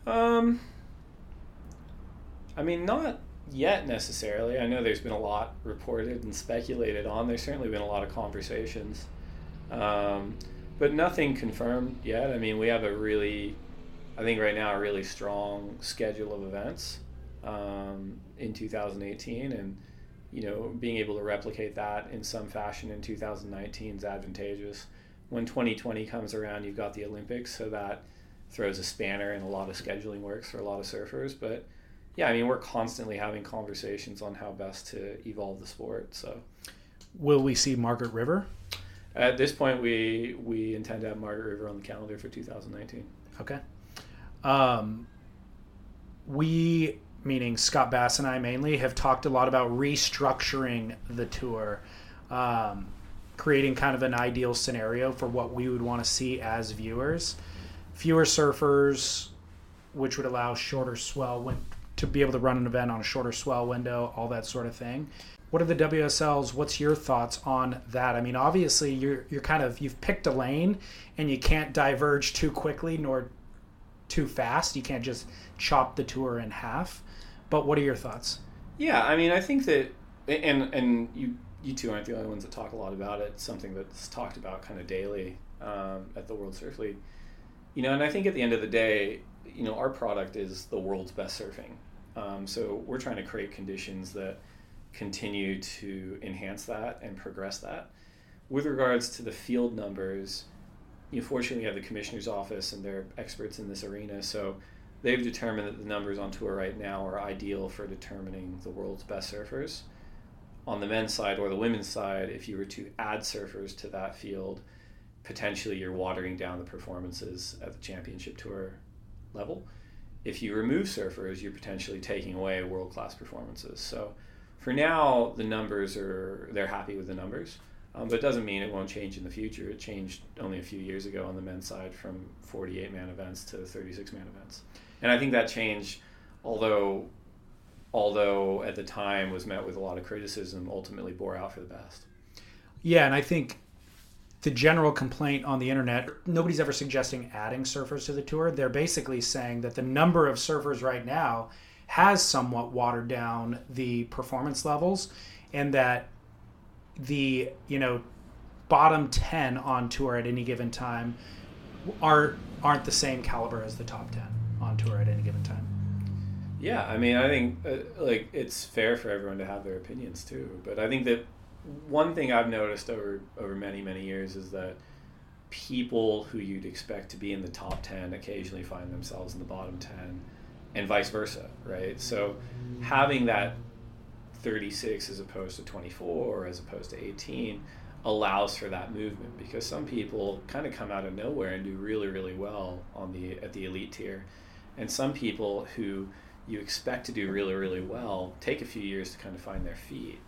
Um, I mean, not yet necessarily. I know there's been a lot reported and speculated on. There's certainly been a lot of conversations, um, but nothing confirmed yet. I mean, we have a really, I think right now, a really strong schedule of events um, in 2018, and you know, being able to replicate that in some fashion in 2019 is advantageous. When 2020 comes around, you've got the Olympics, so that throws a spanner in a lot of scheduling works for a lot of surfers. But yeah, I mean, we're constantly having conversations on how best to evolve the sport. So Will we see Margaret River? at this point, we we intend to have Margaret River on the calendar for 2019. Okay. Um, we, meaning Scott Bass and I mainly, have talked a lot about restructuring the tour, um, creating kind of an ideal scenario for what we would want to see as viewers. Fewer surfers, which would allow shorter swell to be able to run an event on a shorter swell window, all that sort of thing. What are the WSLs? What's your thoughts on that? I mean, obviously, you're you're kind of you've picked a lane, and you can't diverge too quickly nor too fast. You can't just chop the tour in half. But what are your thoughts? Yeah, I mean, I think that, and and you you two aren't the only ones that talk a lot about it. It's something that's talked about kind of daily um, at the World Surf League. You know, and I think at the end of the day, you know, our product is the world's best surfing. Um, so we're trying to create conditions that continue to enhance that and progress that. With regards to the field numbers, you know, fortunately, we have the commissioner's office and they're experts in this arena. So they've determined that the numbers on tour right now are ideal for determining the world's best surfers. On the men's side or the women's side, if you were to add surfers to that field, potentially you're watering down the performances at the championship tour level. If you remove surfers, you're potentially taking away world class performances. So for now, the numbers are, they're happy with the numbers. Um, but it doesn't mean it won't change in the future. It changed only a few years ago on the men's side from 48 man events to 36 man events. And I think that change, although although at the time was met with a lot of criticism, ultimately bore out for the best. Yeah, and I think the general complaint on the internet nobody's ever suggesting adding surfers to the tour. They're basically saying that the number of surfers right now has somewhat watered down the performance levels and that the, you know, bottom 10 on tour at any given time are aren't the same caliber as the top 10 on tour at any given time. Yeah, I mean, I think uh, like it's fair for everyone to have their opinions too. But I think that one thing I've noticed over over many many years is that people who you'd expect to be in the top ten occasionally find themselves in the bottom ten, and vice versa, right? So having that thirty six as opposed to twenty four or as opposed to eighteen allows for that movement because some people kind of come out of nowhere and do really really well on the at the elite tier and some people who you expect to do really really well take a few years to kind of find their feet.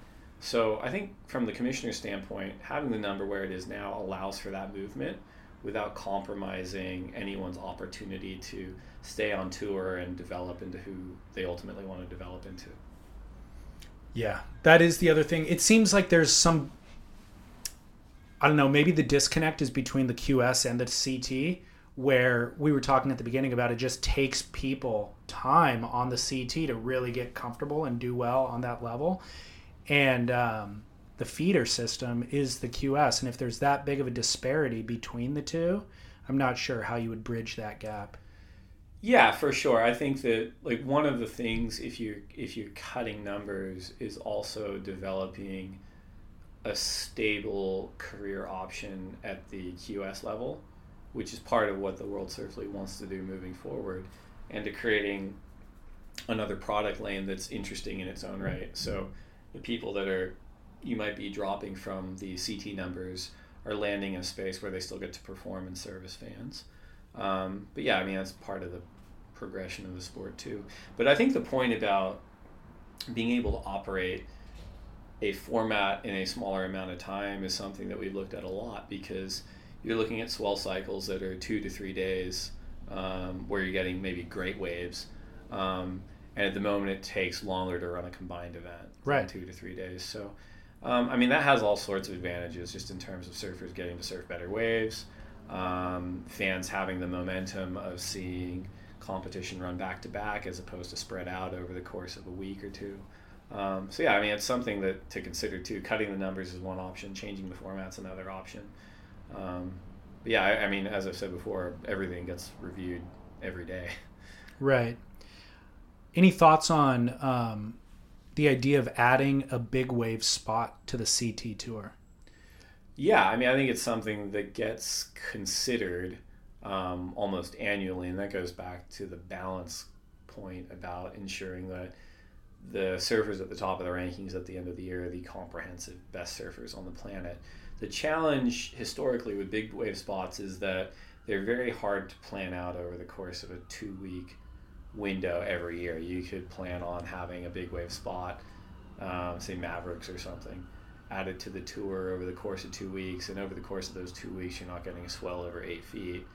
So i think from the commissioner's standpoint having the number where it is now allows for that movement without compromising anyone's opportunity to stay on tour and develop into who they ultimately want to develop into. Yeah, that is the other thing. It seems like there's some I don't know, maybe the disconnect is between the QS and the CT where we were talking at the beginning about it just takes people time on the CT to really get comfortable and do well on that level. And um, the feeder system is the QS. And if there's that big of a disparity between the two, I'm not sure how you would bridge that gap. Yeah, for sure. I think that like one of the things if you if you're cutting numbers is also developing a stable career option at the QS level, which is part of what the World Surf League wants to do moving forward, and to creating another product lane that's interesting in its own right. So the people that are you might be dropping from the CT numbers are landing in a space where they still get to perform and service fans. Um, but yeah, I mean that's part of the progression of the sport too. But I think the point about being able to operate a format in a smaller amount of time is something that we've looked at a lot because you're looking at swell cycles that are two to three days um, where you're getting maybe great waves. Um, and at the moment, it takes longer to run a combined event, Right. Two to three days. So, um, I mean, that has all sorts of advantages just in terms of surfers getting to surf better waves, um, fans having the momentum of seeing competition run back to back as opposed to spread out over the course of a week or two. Um, so yeah, I mean it's something that to consider too. Cutting the numbers is one option. Changing the format's another option. Um, but yeah, I, I mean as I've said before, everything gets reviewed every day. Right. Any thoughts on um, the idea of adding a big wave spot to the CT tour? Yeah, I mean I think it's something that gets considered um, almost annually, and that goes back to the balance point about ensuring that the surfers at the top of the rankings at the end of the year are the comprehensive best surfers on the planet. The challenge historically with big wave spots is that they're very hard to plan out over the course of a two week window every year. You could plan on having a big wave spot, um, say Mavericks or something, added to the tour over the course of two weeks, and over the course of those two weeks, you're not getting a swell over eight feet.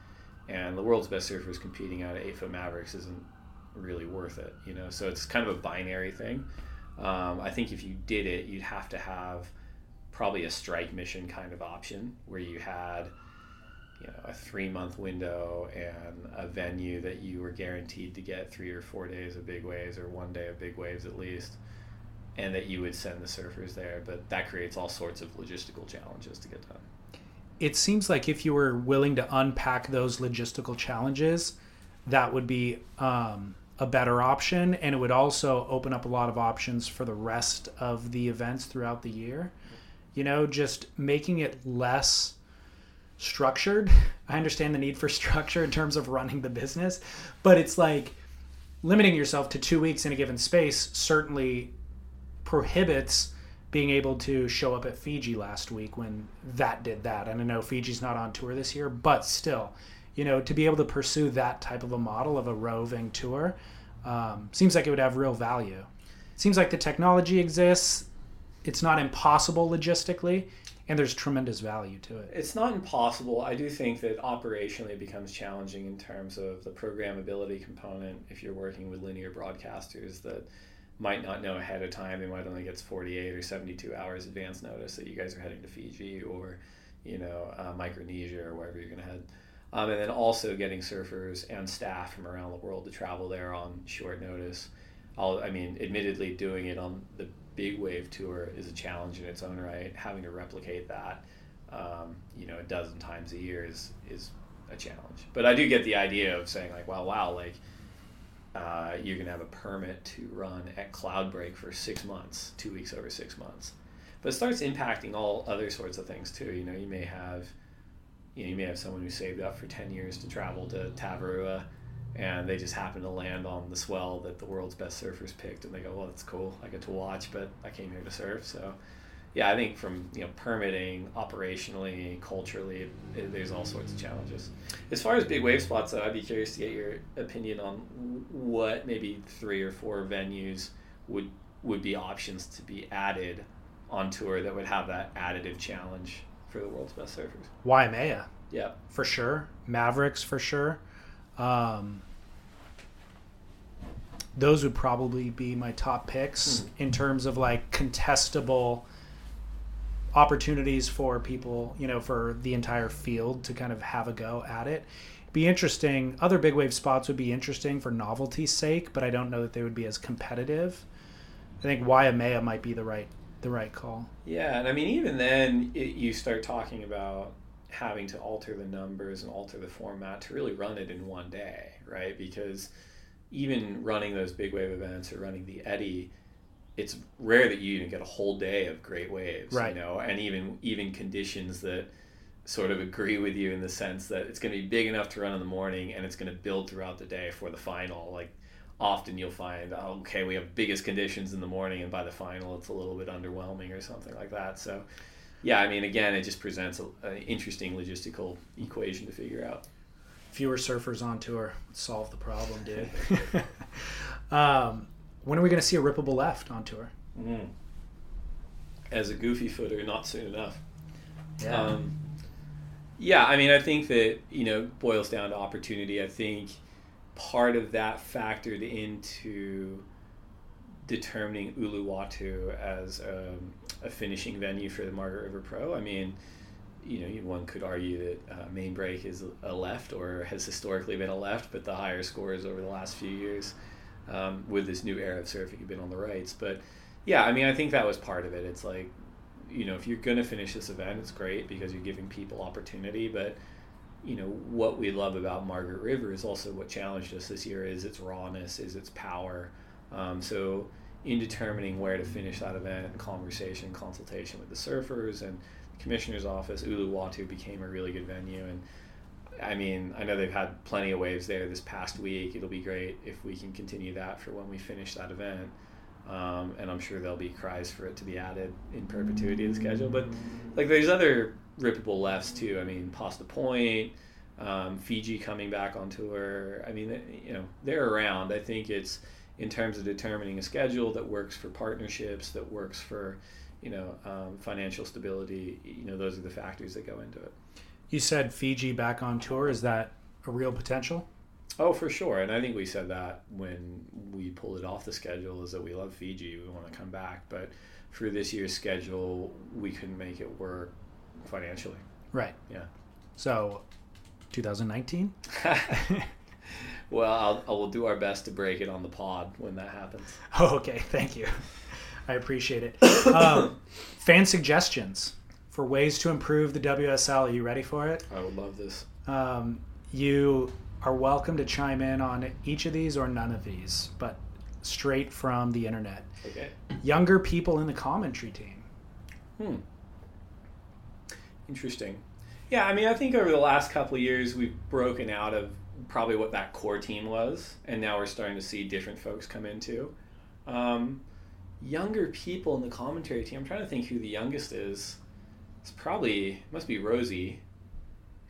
And the world's best surfers competing out of eight foot Mavericks isn't really worth it, you know. So it's kind of a binary thing. Um, I think if you did it, you'd have to have probably a strike mission kind of option where you had, you know, a three month window and a venue that you were guaranteed to get three or four days of big waves or one day of big waves at least, and that you would send the surfers there. But that creates all sorts of logistical challenges to get done. It seems like if you were willing to unpack those logistical challenges, that would be um, a better option, and it would also open up a lot of options for the rest of the events throughout the year. You know, just making it less structured. I understand the need for structure in terms of running the business, but it's like limiting yourself to two weeks in a given space certainly prohibits being able to show up at Fiji last week when that did that. And I know Fiji's not on tour this year, but still, you know, to be able to pursue that type of a model of a roving tour um, seems like it would have real value. seems like the technology exists. It's not impossible logistically, and there's tremendous value to it. It's not impossible. I do think that operationally it becomes challenging in terms of the programmability component if you're working with linear broadcasters that might not know ahead of time. They might only get 48 or 72 hours advance notice that you guys are heading to Fiji or, you know, uh, Micronesia or wherever you're going to head. Um, and then also getting surfers and staff from around the world to travel there on short notice. I'll, I mean, admittedly, doing it on the big wave tour is a challenge in its own right. Having to replicate that, um, you know, a dozen times a year is is a challenge. But I do get the idea of saying like, well, wow, like uh, you're to have a permit to run at Cloudbreak for six months, two weeks over six months. But it starts impacting all other sorts of things too. You know, you may have, you know, you may have someone who saved up for ten years to travel to Tavarua, and they just happen to land on the swell that the world's best surfers picked, and they go, "Well, that's cool. I get to watch, but I came here to surf." So, yeah, I think from you know permitting, operationally, culturally, it, there's all sorts of challenges. As far as big wave spots, though, I'd be curious to get your opinion on what maybe three or four venues would would be options to be added on tour that would have that additive challenge for the world's best surfers. Waimea Yeah. for sure. Mavericks for sure. Um, those would probably be my top picks in terms of like contestable opportunities for people, you know, for the entire field to kind of have a go at it. Be interesting. Other big wave spots would be interesting for novelty's sake, but I don't know that they would be as competitive. I think Waimea might be the right the right call. Yeah, and I mean, even then, it, you start talking about having to alter the numbers and alter the format to really run it in one day, right? Because even running those big wave events or running the Eddie, it's rare that you even get a whole day of great waves, Right. you know, and even even conditions that sort of agree with you in the sense that it's going to be big enough to run in the morning and it's going to build throughout the day for the final. Like often you'll find, oh, okay, we have biggest conditions in the morning, and by the final it's a little bit underwhelming or something like that. So, yeah, I mean, again, it just presents an interesting logistical equation to figure out. fewer surfers on tour would solve the problem, dude. um, when are we going to see a rippable left on tour? As a goofy footer, not soon enough. Yeah. Um, yeah, I mean, I think that you know boils down to opportunity. I think part of that factored into determining Uluwatu as um, a finishing venue for the Margaret River Pro. I mean, you know, one could argue that uh, main break is a left or has historically been a left, but the higher scores over the last few years um, with this new era of surfing have been on the rights. But yeah, I mean, I think that was part of it. It's like, you know, if you're going to finish this event, it's great because you're giving people opportunity. But, you know, what we love about Margaret River is also what challenged us this year is its rawness, is its power. Um, so, in determining where to finish that event, conversation, consultation with the surfers and the commissioner's office, Uluwatu became a really good venue. And I mean, I know they've had plenty of waves there this past week. It'll be great if we can continue that for when we finish that event. Um, and I'm sure there'll be cries for it to be added in perpetuity to the schedule. But like, there's other rippable lefts too. I mean, Pasta Point, um, Fiji coming back on tour. I mean, you know, they're around. I think it's in terms of determining a schedule that works for partnerships, that works for, you know, um, financial stability. You know, those are the factors that go into it. you said Fiji back on tour. Is that a real potential? Oh, for sure. And I think we said that when we pulled it off the schedule is that we love Fiji. We want to come back. But for this year's schedule, we couldn't make it work financially. Right. Yeah. So, 2019. well, I'll, I will do our best to break it on the pod when that happens. Oh, okay. Thank you. I appreciate it. Um, fan suggestions for ways to improve the WSL. Are you ready for it? I would love this. Um, you are welcome to chime in on each of these or none of these, but straight from the internet. Okay. Younger people in the commentary team. Hmm. Interesting. Yeah, I mean, I think over the last couple of years, we've broken out of probably what that core team was, and now we're starting to see different folks come into. Um, younger people in the commentary team. I'm trying to think who the youngest is. It's probably must be Rosie,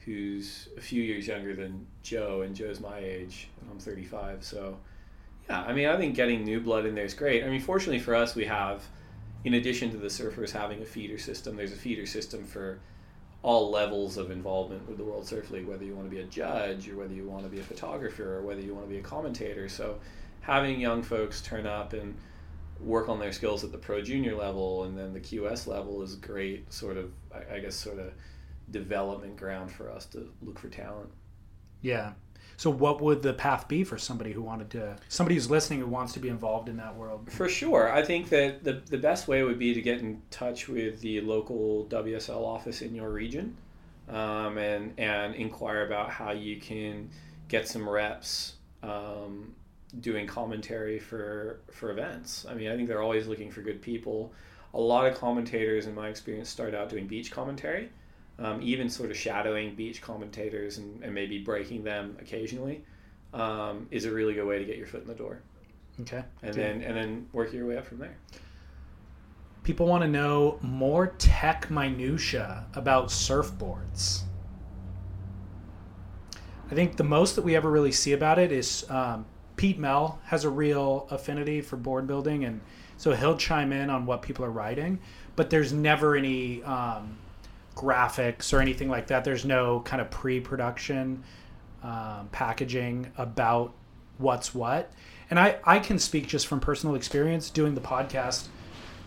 who's a few years younger than Joe, and Joe's my age, and I'm 35. So, yeah, I mean, I think getting new blood in there is great. I mean, fortunately for us, we have, in addition to the surfers having a feeder system, there's a feeder system for all levels of involvement with the World Surf League, whether you want to be a judge or whether you want to be a photographer or whether you want to be a commentator. So, having young folks turn up and work on their skills at the pro junior level and then the QS level is great sort of, I I guess, sort of development ground for us to look for talent. Yeah. So, what would the path be for somebody who wanted to, somebody who's listening who wants to be involved in that world? For sure. I think that the, the best way would be to get in touch with the local WSL office in your region um, and, and inquire about how you can get some reps um, doing commentary for for events. I mean, I think they're always looking for good people. A lot of commentators, in my experience, start out doing beach commentary, um, even sort of shadowing beach commentators and, and maybe breaking them occasionally. Um, is a really good way to get your foot in the door, Okay. and Dude. then and then work your way up from there. People want to know more tech minutia about surfboards. I think the most that we ever really see about it is um, Pete Mel has a real affinity for board building, and so he'll chime in on what people are writing. But there's never any um, graphics or anything like that. There's no kind of pre-production um, packaging about what's what. And I, I can speak just from personal experience doing the podcast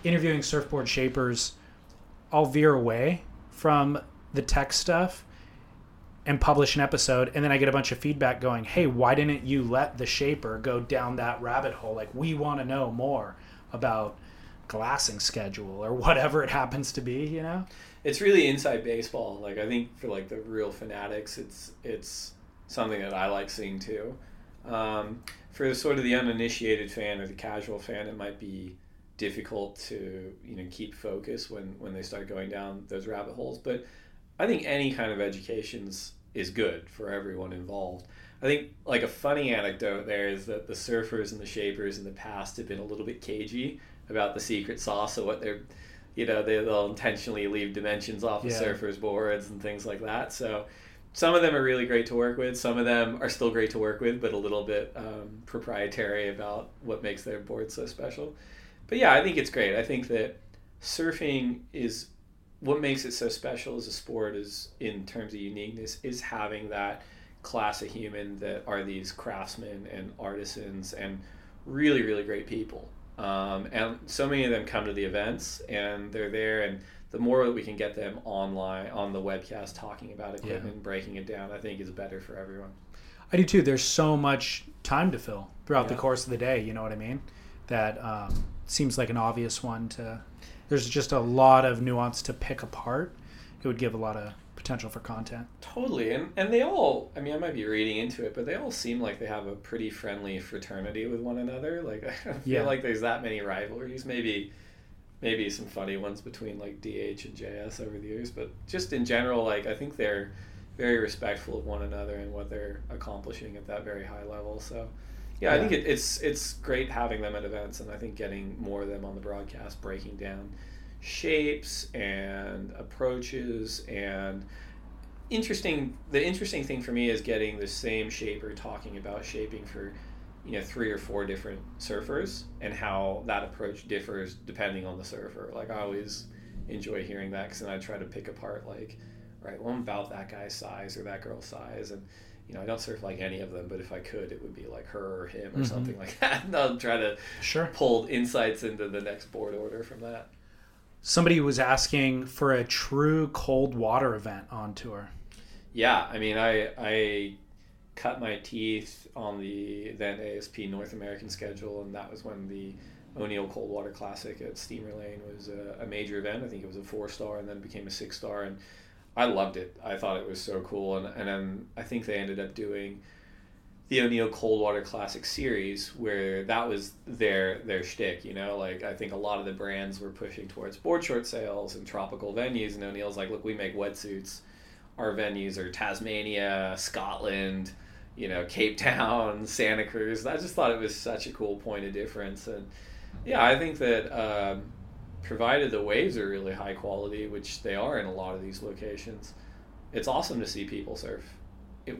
interviewing surfboard shapers, I'll veer away from the tech stuff and publish an episode, and then I get a bunch of feedback going, "Hey, why didn't you let the shaper go down that rabbit hole? Like, we want to know more about glassing schedule or whatever it happens to be." You know? it's really inside baseball. Like I think for like the real fanatics, it's it's something that I like seeing too. Um, for sort of the uninitiated fan or the casual fan, it might be difficult to you know keep focus when when they start going down those rabbit holes. But I think any kind of education's is good for everyone involved. I think like a funny anecdote there is that the surfers and the shapers in the past have been a little bit cagey about the secret sauce of what they're you know they, they'll intentionally leave dimensions off of Yeah. surfers boards and things like that. So some of them are really great to work with. Some of them are still great to work with but a little bit um, proprietary about what makes their board so special. But yeah i think it's great. I think that surfing is what makes it so special as a sport is in terms of uniqueness is having that class of human that are these craftsmen and artisans and really really great people um, and so many of them come to the events and they're there and the more that we can get them online on the webcast talking about equipment breaking it down i think is better for everyone I do too. There's so much time to fill throughout the course of the day. You know what I mean? That um, seems like an obvious one to. There's just a lot of nuance to pick apart. It would give a lot of potential for content. Totally, and and they all. I mean, I might be reading into it, but they all seem like they have a pretty friendly fraternity with one another. Like I don't feel Yeah. like there's that many rivalries. Maybe, maybe some funny ones between like DH and JS over the years, but just in general, like I think they're very respectful of one another and what they're accomplishing at that very high level. So. Yeah, I think it, it's it's great having them at events, and I think getting more of them on the broadcast, breaking down shapes and approaches and interesting the interesting thing for me is getting the same shaper talking about shaping for you know three or four different surfers and how that approach differs depending on the surfer like i always enjoy hearing that because then i try to pick apart like right well i'm about that guy's size or that girl's size and you know i don't surf like any of them but if i could it would be like her or him or Mhm. something like that and i'll try to Sure. pull insights into the next board order from that Somebody was asking for a true cold water event on tour. Yeah, I mean, I I cut my teeth on the then ASP North American schedule, and that was when the O'Neill Cold Water Classic at Steamer Lane was a, a major event. I think it was a four star, and then became a six star, and I loved it. I thought it was so cool, and and then I think they ended up doing the O'Neill Cold Water Classic series, where that was their their shtick. You know, like I think a lot of the brands were pushing towards board short sales and tropical venues, and O'Neill's like, look, we make wetsuits. Our venues are Tasmania, Scotland, you know, Cape Town, Santa Cruz. I just thought it was such a cool point of difference, and yeah, I think that um, provided the waves are really high quality, which they are in a lot of these locations, it's awesome to see people surf it,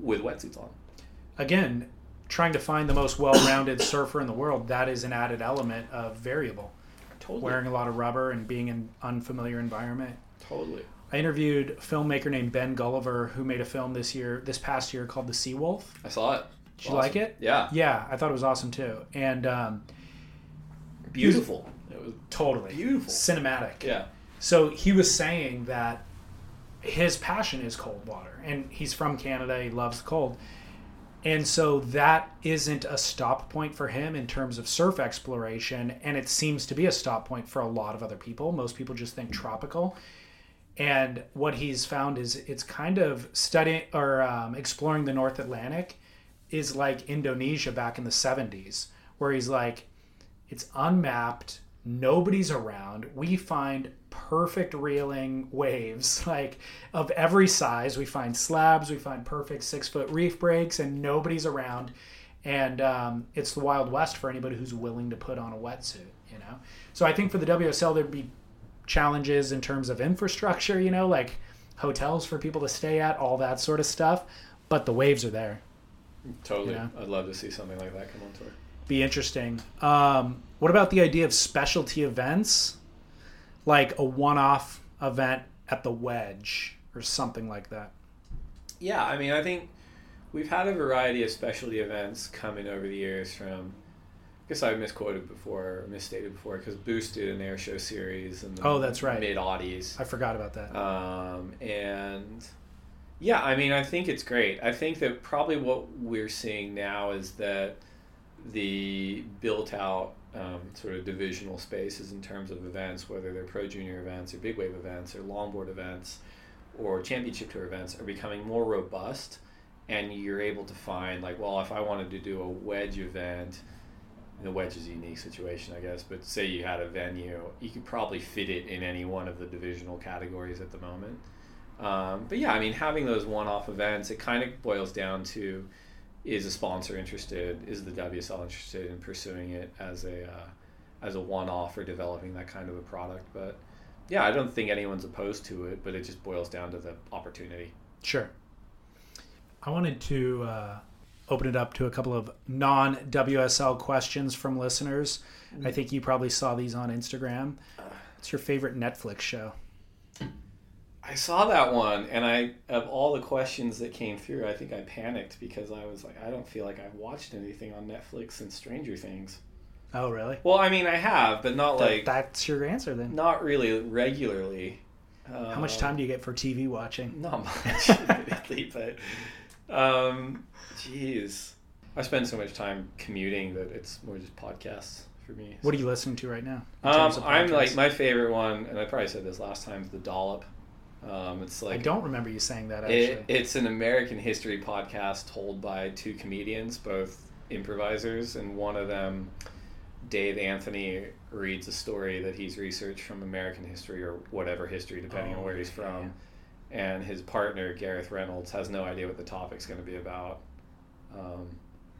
with wetsuits on. Again, trying to find the most well-rounded surfer in the world. That is an added element of variable. Totally. Wearing a lot of rubber and being in unfamiliar environment. Totally. I interviewed a filmmaker named Ben Gulliver who made a film this year, this past year called The Sea Wolf. I saw it. Did you like it? Yeah. Yeah, I thought it was awesome too. And um, Beautiful. It was totally Beautiful. cinematic. yeah. So he was saying that his passion is cold water, and he's from Canada. He loves cold, and so that isn't a stop point for him in terms of surf exploration, and it seems to be a stop point for a lot of other people. Most people just think tropical, and what he's found is it's kind of studying or um, exploring the North Atlantic is like Indonesia back in the 70s, where he's like, it's unmapped, nobody's around. We find perfect reeling waves, like of every size. We find slabs, we find perfect six foot reef breaks, and nobody's around. And um, it's the Wild West for anybody who's willing to put on a wetsuit, you know? So I think for the WSL, there'd be challenges in terms of infrastructure, you know, like hotels for people to stay at, all that sort of stuff. But the waves are there. Totally. Yeah. I'd love to see something like that come on tour. Be interesting. Um, what about the idea of specialty events, like a one-off event at the Wedge or something like that? Yeah, I mean, I think we've had a variety of specialty events coming over the years from. I guess I misquoted before, or misstated before, because Boost did an air show series the Oh, that's right. mid Audis. I forgot about that. Um, and yeah, I mean, I think it's great. I think that probably what we're seeing now is that the built out um, sort of divisional spaces in terms of events, whether they're pro junior events or big wave events or longboard events or championship tour events, are becoming more robust. And you're able to find, like, well, if I wanted to do a wedge event, the wedge is a unique situation, I guess, but say you had a venue, you could probably fit it in any one of the divisional categories at the moment. Um, but yeah, I mean, having those one-off events, it kind of boils down to: is a sponsor interested? Is the WSL interested in pursuing it as a uh, as a one-off or developing that kind of a product? But yeah, I don't think anyone's opposed to it, but it just boils down to the opportunity. Sure. I wanted to uh, open it up to a couple of non WSL questions from listeners. I think you probably saw these on Instagram. What's your favorite Netflix show? I saw that one, and I of all the questions that came through, I think I panicked because I was like, I don't feel like I've watched anything on Netflix since Stranger Things. Oh, really? Well, I mean, I have, but not That- like that's your answer then. not really regularly. How much time do you get for TV watching? Not much, admittedly, but um, jeez, I spend so much time commuting that it's more just podcasts for me. What are you listening to right now? Um, I'm like my favorite one, and I probably said this last time. is The Dollop. Um, it's like I don't remember you saying that actually. It, it's an American history podcast told by two comedians, both improvisers, and one of them, Dave Anthony, reads a story that he's researched from American history or whatever history, depending Oh, on where he's yeah, from. And his partner, Gareth Reynolds, has no idea what the topic's going to be about. Um,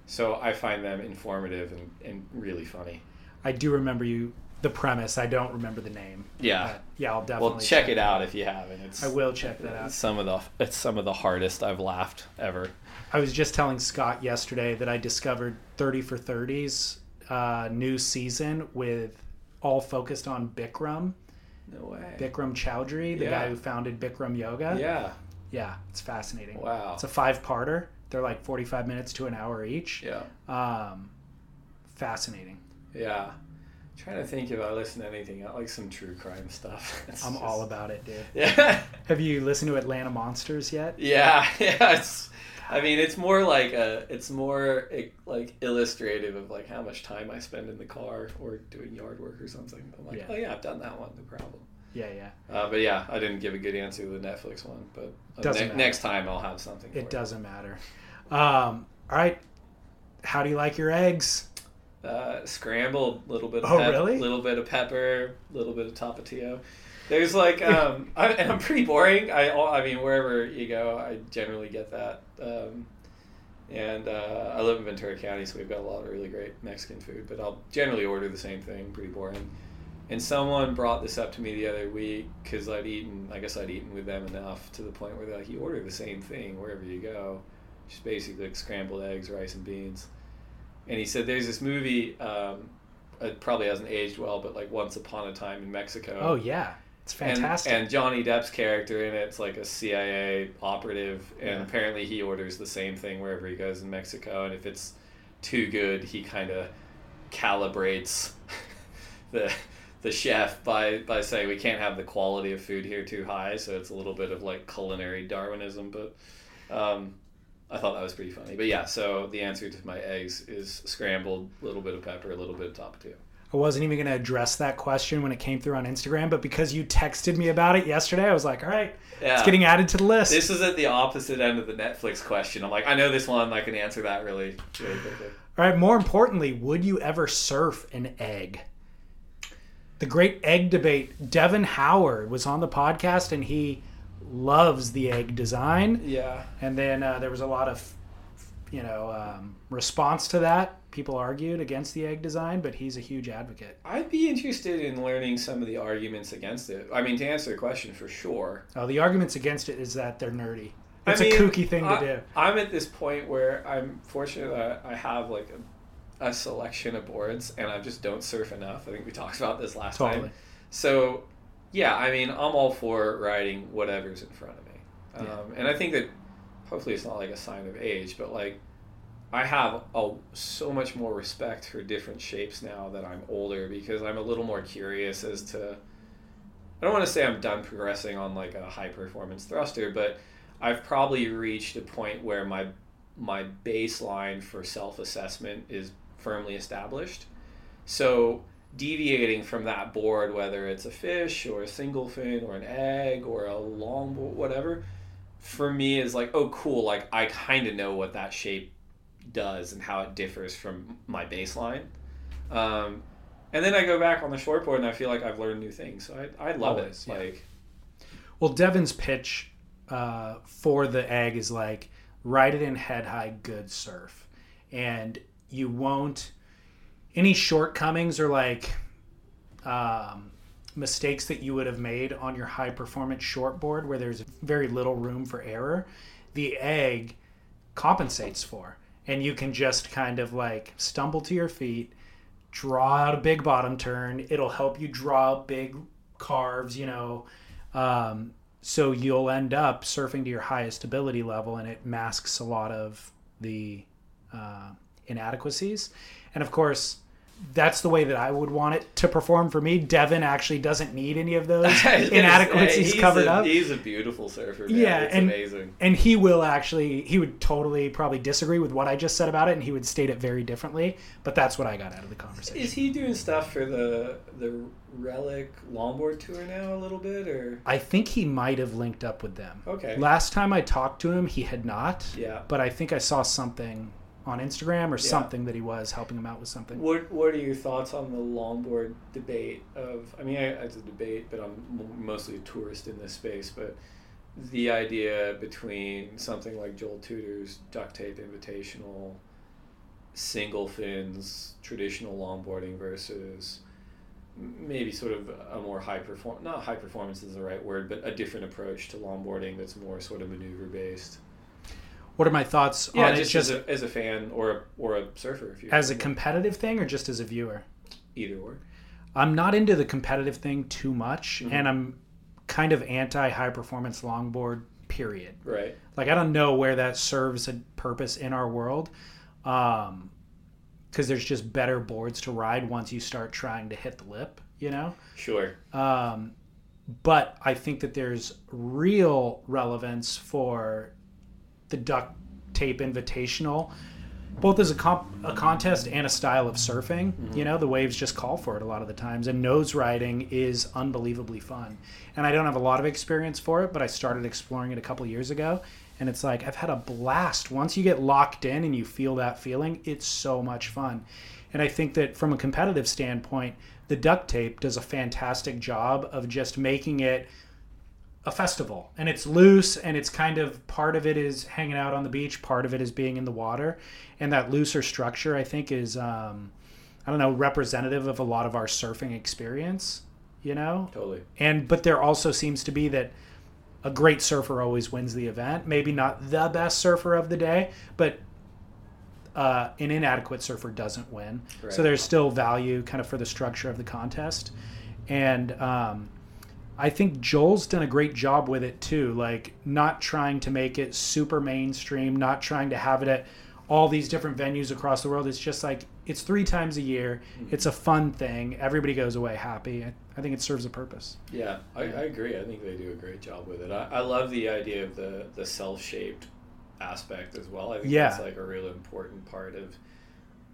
so I find them informative and, and really funny. I do remember you the premise. I don't remember the name. Yeah. But yeah, I'll definitely Well, check it out if you haven't. It's I will check that out. It's some of the it's some of the hardest I've laughed ever. I was just telling Scott yesterday that I discovered 30 for 30's uh, new season with all focused on Bikram, No way. Bikram Choudhury, the Yeah. guy who founded Bikram Yoga. Yeah. Yeah, it's fascinating. Wow. It's a five-parter. They're like 45 minutes to an hour each. Yeah. Um, fascinating. Yeah. Trying to think if I listen to anything. I like some true crime stuff. It's I'm just- all about it, dude. Yeah. Have you listened to Atlanta Monsters yet? yeah. Yeah. It's. I mean, it's more like a. It's more like illustrative of like how much time I spend in the car or doing yard work or something. I'm like, Yeah. oh yeah, I've done that one. No problem. Yeah, yeah. Uh, but yeah, I didn't give a good answer to the Netflix one. But uh, ne- next time I'll have something. It doesn't matter. Um, all right. How do you like your eggs? Uh, scrambled, little bit of Oh, pep, really? little bit of pepper, little bit of tapatio. There's like, um, I, and I'm pretty boring. I, I mean, wherever you go, I generally get that. Um, and uh, I live in Ventura County, so we've got a lot of really great Mexican food. But I'll generally order the same thing. Pretty boring. And someone brought this up to me the other week because I'd eaten, I guess I'd eaten with them enough to the point where they're like, you order the same thing wherever you go. Just basically like scrambled eggs, rice, and beans. And he said there's this movie, um, it probably hasn't aged well, but like Once Upon a Time in Mexico. Oh yeah, it's And- fantastic. And, Johnny Depp's character in it's like a CIA operative, and Yeah. apparently he orders the same thing wherever he goes in Mexico. And if it's too good, he kind of calibrates the the chef by by saying we can't have the quality of food here too high. So it's a little bit of like culinary Darwinism, but. Um, I thought that was pretty funny, but yeah. So the answer to my eggs is scrambled, a little bit of pepper, a little bit of tapatio. I wasn't even going to address that question when it came through on Instagram, but because you texted me about it yesterday, I was like, all right, Yeah. it's getting added to the list. This is at the opposite end of the Netflix question. I'm like, I know this one. I can answer that really, really quickly. All right, more importantly, would you ever surf an egg? The great egg debate. Devin Howard was on the podcast and he loves the egg design. Yeah. And then uh, there was a lot of, you know, um, response to that. People argued against the egg design, but he's a huge advocate. I'd be interested in learning some of the arguments against it. I mean, to answer the question for sure. Uh, the arguments against it is that they're nerdy. I It's mean, a kooky thing I, to do. I'm at this point where I'm fortunate that I have like a, a selection of boards, and I just don't surf enough. I think we talked about this last Totally. time. So, yeah, I mean, I'm all for riding whatever's in front of me, um, Yeah. and I think that hopefully it's not like a sign of age, but like I have a, so much more respect for different shapes now that I'm older because I'm a little more curious as to. I don't want to say I'm done progressing on like a high performance thruster, but I've probably reached a point where my my baseline for self assessment is firmly established. So deviating from that board, whether it's a fish or a single fin or an egg or a long board, whatever, for me is like, oh, cool. Like I kind of know what that shape does and how it differs from my baseline. Um, and then I go back on the shortboard and I feel like I've learned new things. So I, I love Always, it. yeah. Like, Well, Devin's pitch uh, for the egg is like ride it in head high, good surf, and you won't any shortcomings or like um, mistakes that you would have made on your high performance shortboard where there's very little room for error. The egg compensates for, and you can just kind of like stumble to your feet, draw out a big bottom turn. It'll help you draw big carves, you know. Um, so you'll end up surfing to your highest ability level, and it masks a lot of the uh, inadequacies. And of course, that's the way that I would want it to perform for me. Devin actually doesn't need any of those I was gonna inadequacies say, he's covered a, up. He's a beautiful surfer. Man. Yeah, it's and- amazing. And he will actually, he would totally probably disagree with what I just said about it, and he would state it very differently. But that's what I got out of the conversation. Is he doing stuff for the the Relic Longboard Tour now a little bit, or I think he might have linked up with them. okay? Last time I talked to him, he had not. Yeah. But I think I saw something on Instagram or something that he was helping him out with something. What What are your thoughts on the longboard debate? Of I mean, I, it's a debate, but I'm mostly a tourist in this space. But the idea between something like Joel Tudor's duct tape invitational, single fins, traditional longboarding versus maybe sort of a more high perform not high performance is the right word, but a different approach to longboarding that's more sort of maneuver based. What are my thoughts Yeah, on it just, just as, a, as a fan or a, or a surfer, if you as a competitive thing or just as a viewer? either or. I'm not into the competitive thing too much, Mm-hmm. and I'm kind of anti high performance longboard, period. Right. Like, I don't know where that serves a purpose in our world. Um, because there's just better boards to ride once you start trying to hit the lip, you know? Sure. Um, but I think that there's real relevance for the duct tape invitational, both as a, comp- a contest and a style of surfing. You know, the waves just call for it a lot of the times, and nose riding is unbelievably fun. And I don't have a lot of experience for it, but I started exploring it a couple years ago. And it's like I've had a blast. Once you get locked in and you feel that feeling, it's so much fun. And I think that from a competitive standpoint, the duct tape does a fantastic job of just making it a festival and it's loose and it's kind of part of it is hanging out on the beach part of it is being in the water and that looser structure i think is um, i don't know representative of a lot of our surfing experience you know Totally. and but there also seems to be that a great surfer always wins the event maybe not the best surfer of the day but uh, an inadequate surfer doesn't win Right. so there's still value kind of for the structure of the contest and um, i think joel's done a great job with it too like not trying to make it super mainstream not trying to have it at all these different venues across the world it's just like it's three times a year mm-hmm. it's a fun thing everybody goes away happy i, I think it serves a purpose Yeah, I, I agree. I think they do a great job with it. I, I love the idea of the, the self shaped aspect as well. I think Yeah. that's like a real important part of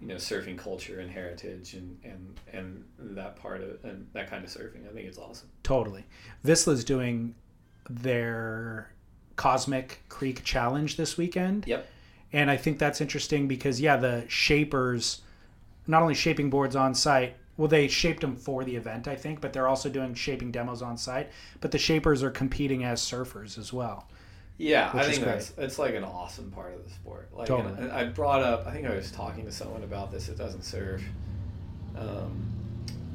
you know surfing culture and heritage and and and that part of and that kind of surfing. I think it's awesome. Totally. Vissla's doing their Cosmic Creek Challenge this weekend. Yep. And I think that's interesting because, yeah, the shapers, not only shaping boards on site, well, they shaped them for the event, I think, but they're also doing shaping demos on site. But the shapers are competing as surfers as well. Yeah, I think that's it's like an awesome part of the sport. Like, Totally. and I brought up. I think I was talking to someone about this. It doesn't surf. Um,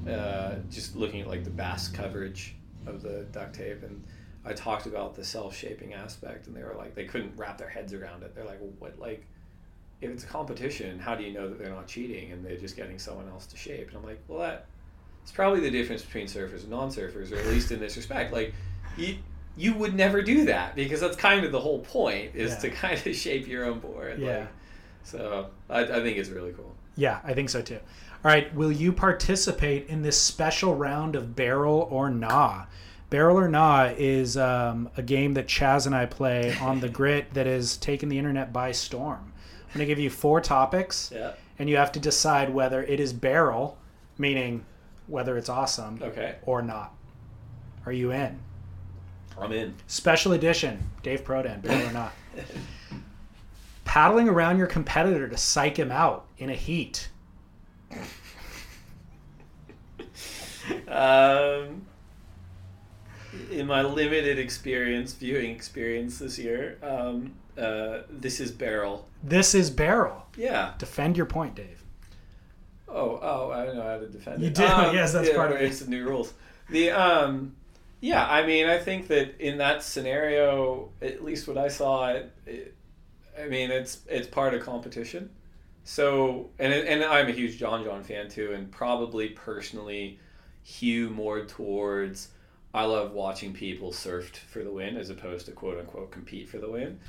uh, just looking at like the bass coverage of the duct tape, and I talked about the self-shaping aspect, and they were like, they couldn't wrap their heads around it. They're like, well, what, like, if it's a competition, how do you know that they're not cheating and they're just getting someone else to shape? And I'm like, well, that it's probably the difference between surfers and non-surfers, or at least in this respect. Like, you you would never do that because that's kind of the whole point is Yeah. to kind of shape your own board. Yeah. Like, so I, I think it's really cool. Yeah, I think so too. All right, will you participate in this special round of Barrel or Nah? Barrel or Nah is um, a game that Chaz and I play on the grit that has taken the internet by storm. I'm going to give you four topics, Yeah. and you have to decide whether it is barrel, meaning whether it's awesome, Okay. or not. Are you in? I'm in. Special edition, Dave Prodan, barrel or not. Paddling around your competitor to psych him out in a heat. Um, in my limited experience, viewing experience this year, um, uh, this is barrel. This is barrel. Yeah. Defend your point, Dave. Oh, oh, I don't know how to defend You it. do, yes, that's yeah, part of it. It's the new rules. The um, yeah, I mean, I think that in that scenario, at least what I saw, it, it I mean, it's it's part of competition. So, and and I'm a huge John John fan too, and probably personally, hew more towards. I love watching people surfed for the win as opposed to quote unquote compete for the win.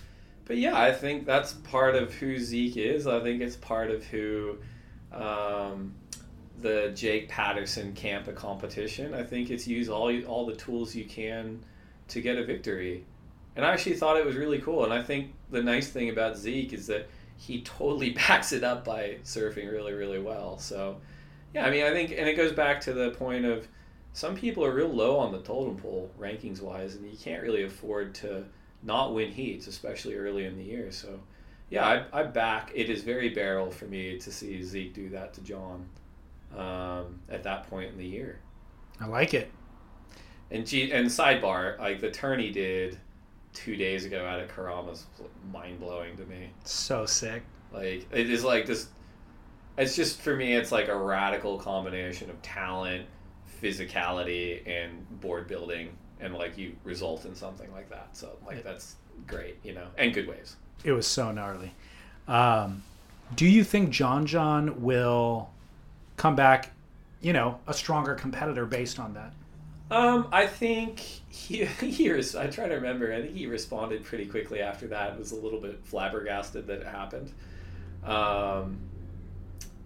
But yeah, I think that's part of who Zeke is. I think it's part of who um, the Jake Patterson camp of competition. I think it's use all all the tools you can to get a victory. And I actually thought it was really cool. And I think the nice thing about Zeke is that he totally backs it up by surfing really, really well. So, yeah, I mean, I think, and it goes back to the point of some people are real low on the totem pole rankings wise, and you can't really afford to not win heats, especially early in the year. So, yeah, I, I back. It is very barrel for me to see Zeke do that to John um, at that point in the year. I like it. And G- and sidebar, like the turn he did two days ago out of Keramas mind blowing to me. So sick. Like it is like this. It's just for me. It's like a radical combination of talent, physicality, and board building, and like you result in something like that. So like that's great, you know, and good waves. It was so gnarly. Um, do you think John John will come back, you know, a stronger competitor based on that? Um, I think he, he res- I try to remember. I think he responded pretty quickly after that. Was a little bit flabbergasted that it happened. Um,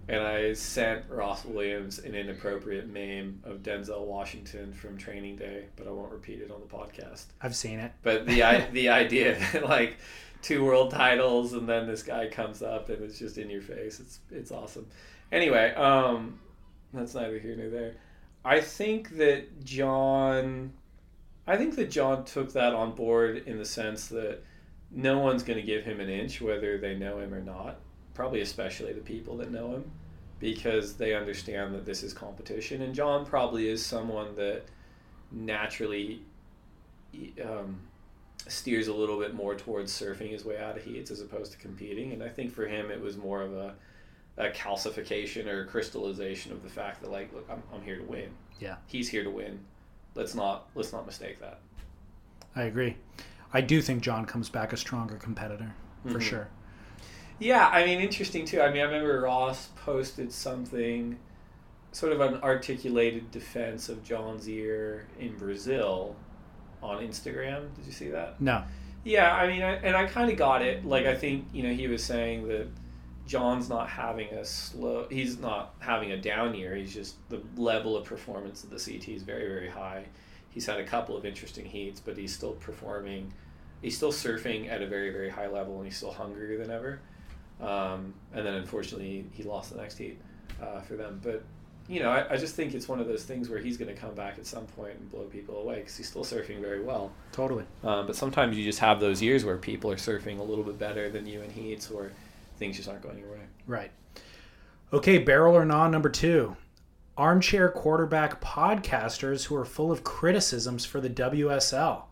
and I sent Ross Williams an inappropriate meme of Denzel Washington from Training Day, but I won't repeat it on the podcast. I've seen it. But the i- the idea that like two world titles and then this guy comes up and it's just in your face. It's it's awesome. Anyway, um, that's neither here nor there. I think that John, I think that John took that on board in the sense that no one's going to give him an inch whether they know him or not. Probably especially the people that know him, because they understand that this is competition. And John probably is someone that naturally um, steers a little bit more towards surfing his way out of heats as opposed to competing. And I think for him, it was more of a, a calcification or crystallization of the fact that like, look, I'm, I'm here to win. Yeah. He's here to win. Let's not let's not mistake that. I agree. I do think John comes back a stronger competitor for Mhm. sure. Yeah, I mean, interesting too. I mean, I remember Ross posted something, sort of an articulated defense of John's ear in Brazil on Instagram. Did you see that? No. Yeah, I mean, I, and I kind of got it. Like, I think you know he was saying that John's not having a slow. He's not having a down year. He's just the level of performance of the CT is very very high. He's had a couple of interesting heats, but he's still performing. He's still surfing at a very very high level, and he's still hungrier than ever. um, and then unfortunately he lost the next heat uh, for them. But you know, I, I just think it's one of those things where he's going to come back at some point and blow people away because he's still surfing very well. Totally. Um, but sometimes you just have those years where people are surfing a little bit better than you in heats, or things just aren't going your way. Right. Okay, barrel or non number two. Armchair quarterback podcasters who are full of criticisms for the WSL.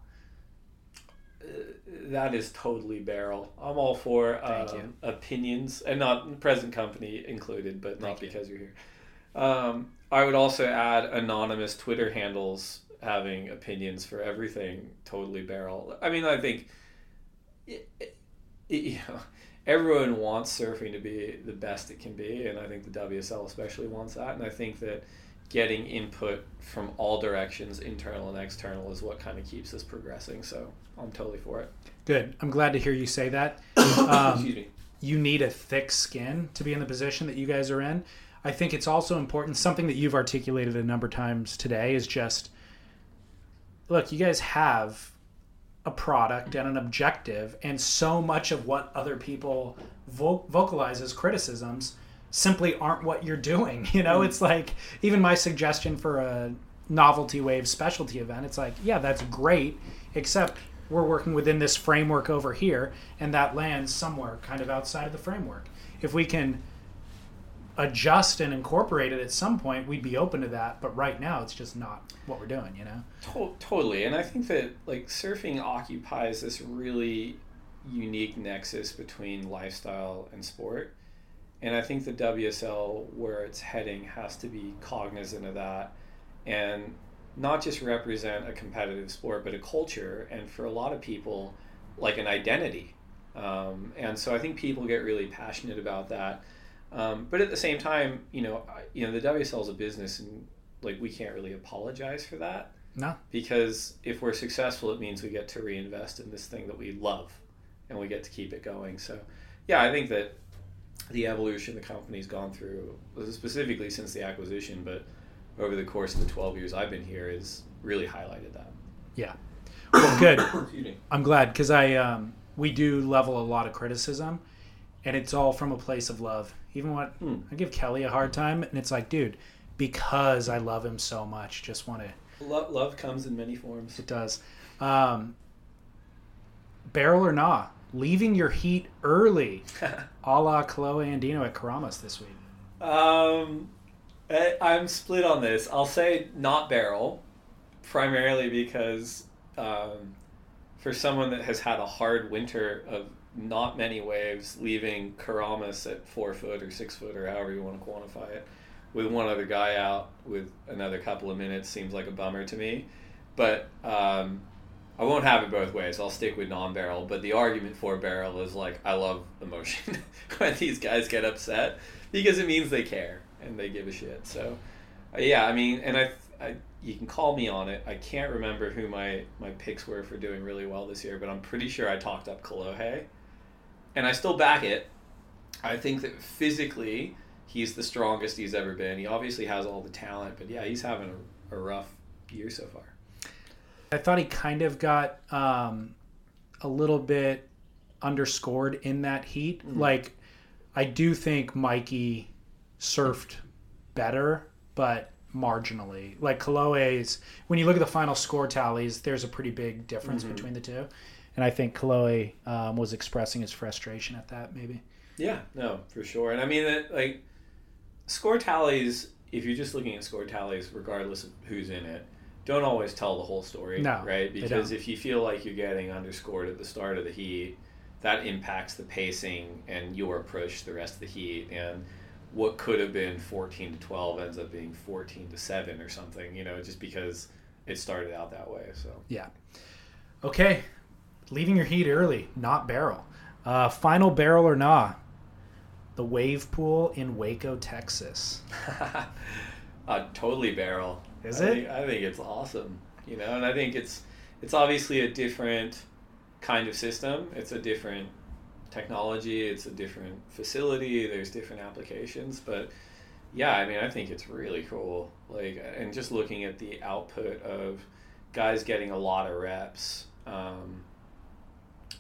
That is totally barrel. I'm all for um, opinions, and not present company included, but not Thank you. because you're here. Um, I would also add anonymous Twitter handles having opinions for everything. Totally barrel. I mean, I think it, it, you know, everyone wants surfing to be the best it can be, and I think the WSL especially wants that. And I think that getting input from all directions, internal and external, is what kind of keeps us progressing. So I'm totally for it. Good. I'm glad to hear you say that. Um, Excuse me. you need a thick skin to be in the position that you guys are in. I think it's also important, something that you've articulated a number of times today is just look, you guys have a product and an objective, and so much of what other people vo- vocalize as criticisms simply aren't what you're doing. You know, mm. it's like even my suggestion for a novelty wave specialty event, it's like, yeah, that's great, except we're working within this framework over here, and that lands somewhere kind of outside of the framework. If we can adjust and incorporate it at some point, we'd be open to that. But right now, it's just not what we're doing. You know? To- totally, and I think that like surfing occupies this really unique nexus between lifestyle and sport, and I think the WSL where it's heading has to be cognizant of that, and not just represent a competitive sport, but a culture, and for a lot of people, like an identity. Um, and so I think people get really passionate about that. Um, but at the same time, you know, I- you know, the WSL is a business, and like we can't really apologize for that No. because if we're successful, it means we get to reinvest in this thing that we love, and we get to keep it going. So, yeah, I think that the evolution the company's gone through, specifically since the acquisition, but over the course of the twelve years I've been here, has really highlighted that. Yeah. Well, good. I'm glad because I um, we do level a lot of criticism, and it's all from a place of love. Even what Hmm. I give Kelly a hard time, and it's like, dude, because I love him so much, just want to. Love, love comes in many forms. It does. Um, barrel or nah, leaving your heat early, a la Kalohe Andino at Keramas this week. Um, I, I'm split on this. I'll say not barrel, primarily because um, for someone that has had a hard winter of not many waves, leaving Keramas at four foot or six foot or however you want to quantify it, with one other guy out with another couple of minutes seems like a bummer to me. But um, I won't have it both ways. I'll stick with non-barrel. But the argument for barrel is like I love emotion when these guys get upset because it means they care and they give a shit. So uh, yeah, I mean, and I, I you can call me on it. I can't remember who my my picks were for doing really well this year, but I'm pretty sure I talked up Kalohe, and I still back it. I think that physically he's the strongest he's ever been. He obviously has all the talent, but yeah, he's having a, a rough year so far. I thought he kind of got um, a little bit underscored in that heat. Like, I do think Mikey surfed better, but marginally. Like Kalohe's, when you look at the final score tallies, there's a pretty big difference between the two. And I think Kalohe um, was expressing his frustration at that, maybe. Yeah, no, for sure. And I mean that like score tallies, if you're just looking at score tallies, regardless of who's in it, don't always tell the whole story. No, right? Because if you feel like you're getting underscored at the start of the heat, that impacts the pacing and your approach to the rest of the heat. And what could have been 14 to 12 ends up being 14 to 7 or something, you know, just because it started out that way. So Yeah. Okay. Leaving your heat early, not barrel. Uh, final barrel or nah. The wave pool in Waco, Texas. uh, totally barrel. Is I it? Think, I think it's awesome. You know, and I think it's it's obviously a different kind of system. It's a different technology. It's a different facility. There's different applications, but yeah, I mean, I think it's really cool. Like, and just looking at the output of guys getting a lot of reps. Um,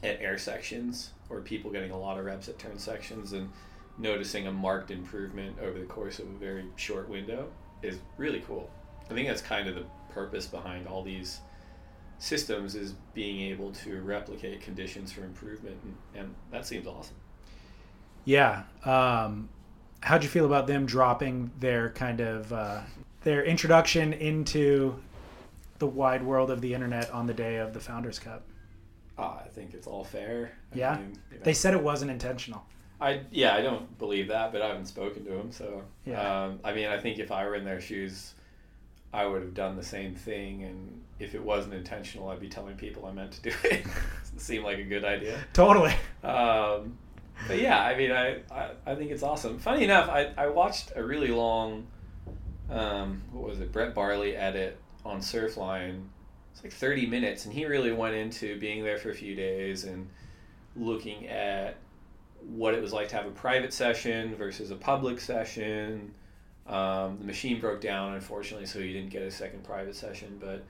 at air sections or people getting a lot of reps at turn sections and noticing a marked improvement over the course of a very short window is really cool. I think that's kind of the purpose behind all these systems is being able to replicate conditions for improvement and, and that seems awesome. Yeah. Um, how'd you feel about them dropping their kind of uh, their introduction into the wide world of the internet on the day of the Founders Cup? Uh, I think it's all fair. I Yeah? mean, you know, They said it wasn't intentional. I yeah, I don't believe that, but I haven't spoken to him, so Yeah. Um, I mean, I think if I were in their shoes, I would have done the same thing, and if it wasn't intentional, I'd be telling people I meant to do it. it seemed like a good idea. Totally. Um, but yeah, I mean, I, I, I think it's awesome. Funny enough, I, I watched a really long, um, what was it, Brett Barley edit on Surfline. It's like 30 minutes, and he really went into being there for a few days and looking at what it was like to have a private session versus a public session. Um, the machine broke down, unfortunately, so he didn't get a second private session. But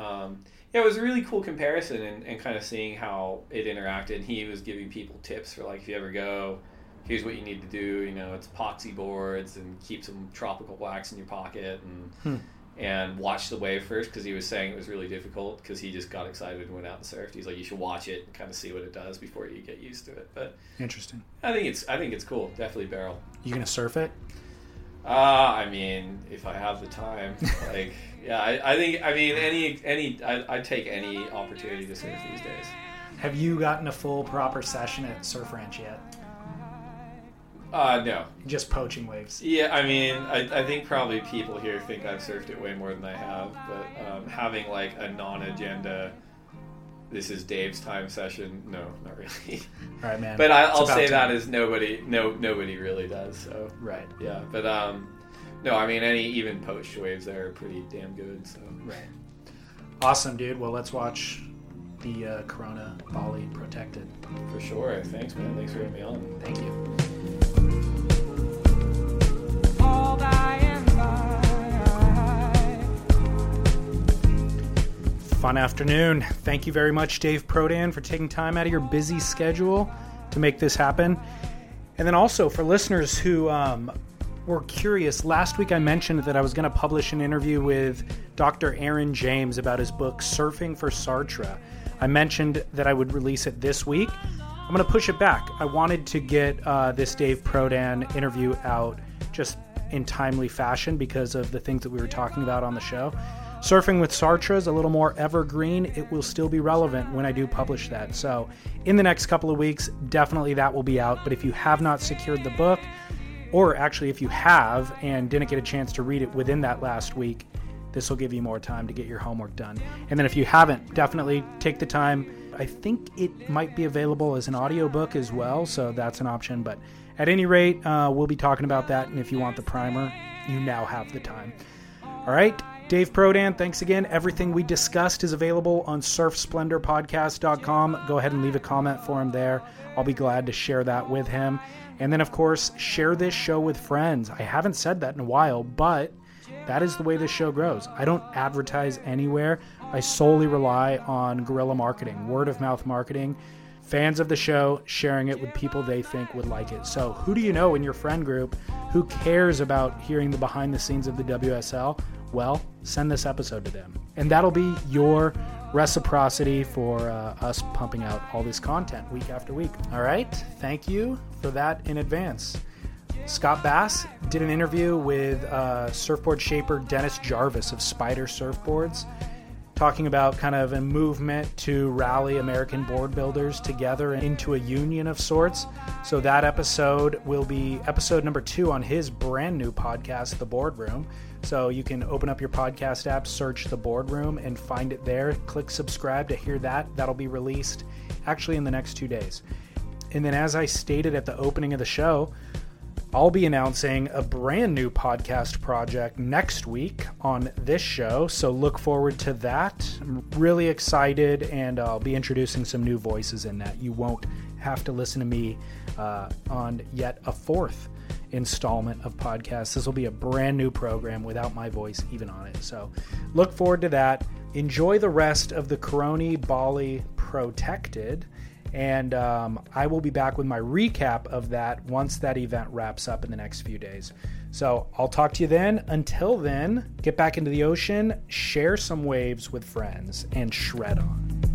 um, yeah, it was a really cool comparison and, and kind of seeing how it interacted. He was giving people tips for like if you ever go, here's what you need to do. You know, it's epoxy boards and keep some tropical wax in your pocket and Hmm. And watch the wave first because he was saying it was really difficult because he just got excited and went out and surfed. He's like, you should watch it and kind of see what it does before you get used to it. But Interesting. I think it's I think it's cool. Definitely barrel. You gonna surf it? Uh, I mean, if I have the time, like, yeah, I, I think, I mean, any, any, I, I'd take any opportunity to surf these days. Have you gotten a full proper session at Surf Ranch yet? Uh, no. Just poaching waves. Yeah, I mean, I, I think probably people here think I've surfed it way more than I have, but um, having like a non-agenda, this is Dave's time session. No, not really. All right, man. but I, I'll say time. that as nobody, no, nobody really does. So Right. yeah, but um, no, I mean, any even poached waves there are pretty damn good. So Right. Awesome, dude. Well, let's watch the uh, Corona Bali Protected. for sure. Thanks, man. Thanks for having me on. Thank you. Fun afternoon. Thank you very much, Dave Prodan, for taking time out of your busy schedule to make this happen. And then also for listeners who um, were curious, last week I mentioned that I was going to publish an interview with Dr. Aaron James about his book, Surfing for Sartre. I mentioned that I would release it this week. I'm going to push it back. I wanted to get uh, this Dave Prodan interview out just in timely fashion because of the things that we were talking about on the show. Surfing with Sartre is a little more evergreen. It will still be relevant when I do publish that. So, in the next couple of weeks, definitely that will be out. But if you have not secured the book, or actually if you have and didn't get a chance to read it within that last week, this will give you more time to get your homework done. And then if you haven't, definitely take the time. I think it might be available as an audiobook as well, so that's an option. But at any rate, uh, we'll be talking about that. And if you want the primer, you now have the time. All right. Dave Prodan, thanks again. Everything we discussed is available on surfsplendorpodcast.com. Go ahead and leave a comment for him there. I'll be glad to share that with him. And then, of course, share this show with friends. I haven't said that in a while, but that is the way this show grows. I don't advertise anywhere. I solely rely on guerrilla marketing, word of mouth marketing. Fans of the show sharing it with people they think would like it. So, who do you know in your friend group who cares about hearing the behind the scenes of the WSL? Well, send this episode to them. And that'll be your reciprocity for uh, us pumping out all this content week after week. All right. Thank you for that in advance. Scott Bass did an interview with uh, surfboard shaper Dennis Jarvis of Spyder Surfboards, talking about kind of a movement to rally American board builders together into a union of sorts. So that episode will be episode number two on his brand new podcast, The Boardroom. So you can open up your podcast app, search The Boardroom, and find it there. Click subscribe to hear that. That'll be released actually in the next two days. And then, as I stated at the opening of the show, I'll be announcing a brand new podcast project next week on this show. So look forward to that. I'm really excited, and I'll be introducing some new voices in that. You won't have to listen to me uh, on yet a fourth installment of podcasts. This will be a brand new program without my voice even on it. So look forward to that. Enjoy the rest of the Corona Bali Protected. And um, I will be back with my recap of that once that event wraps up in the next few days. So I'll talk to you then. Until then, get back into the ocean, share some waves with friends, and shred on.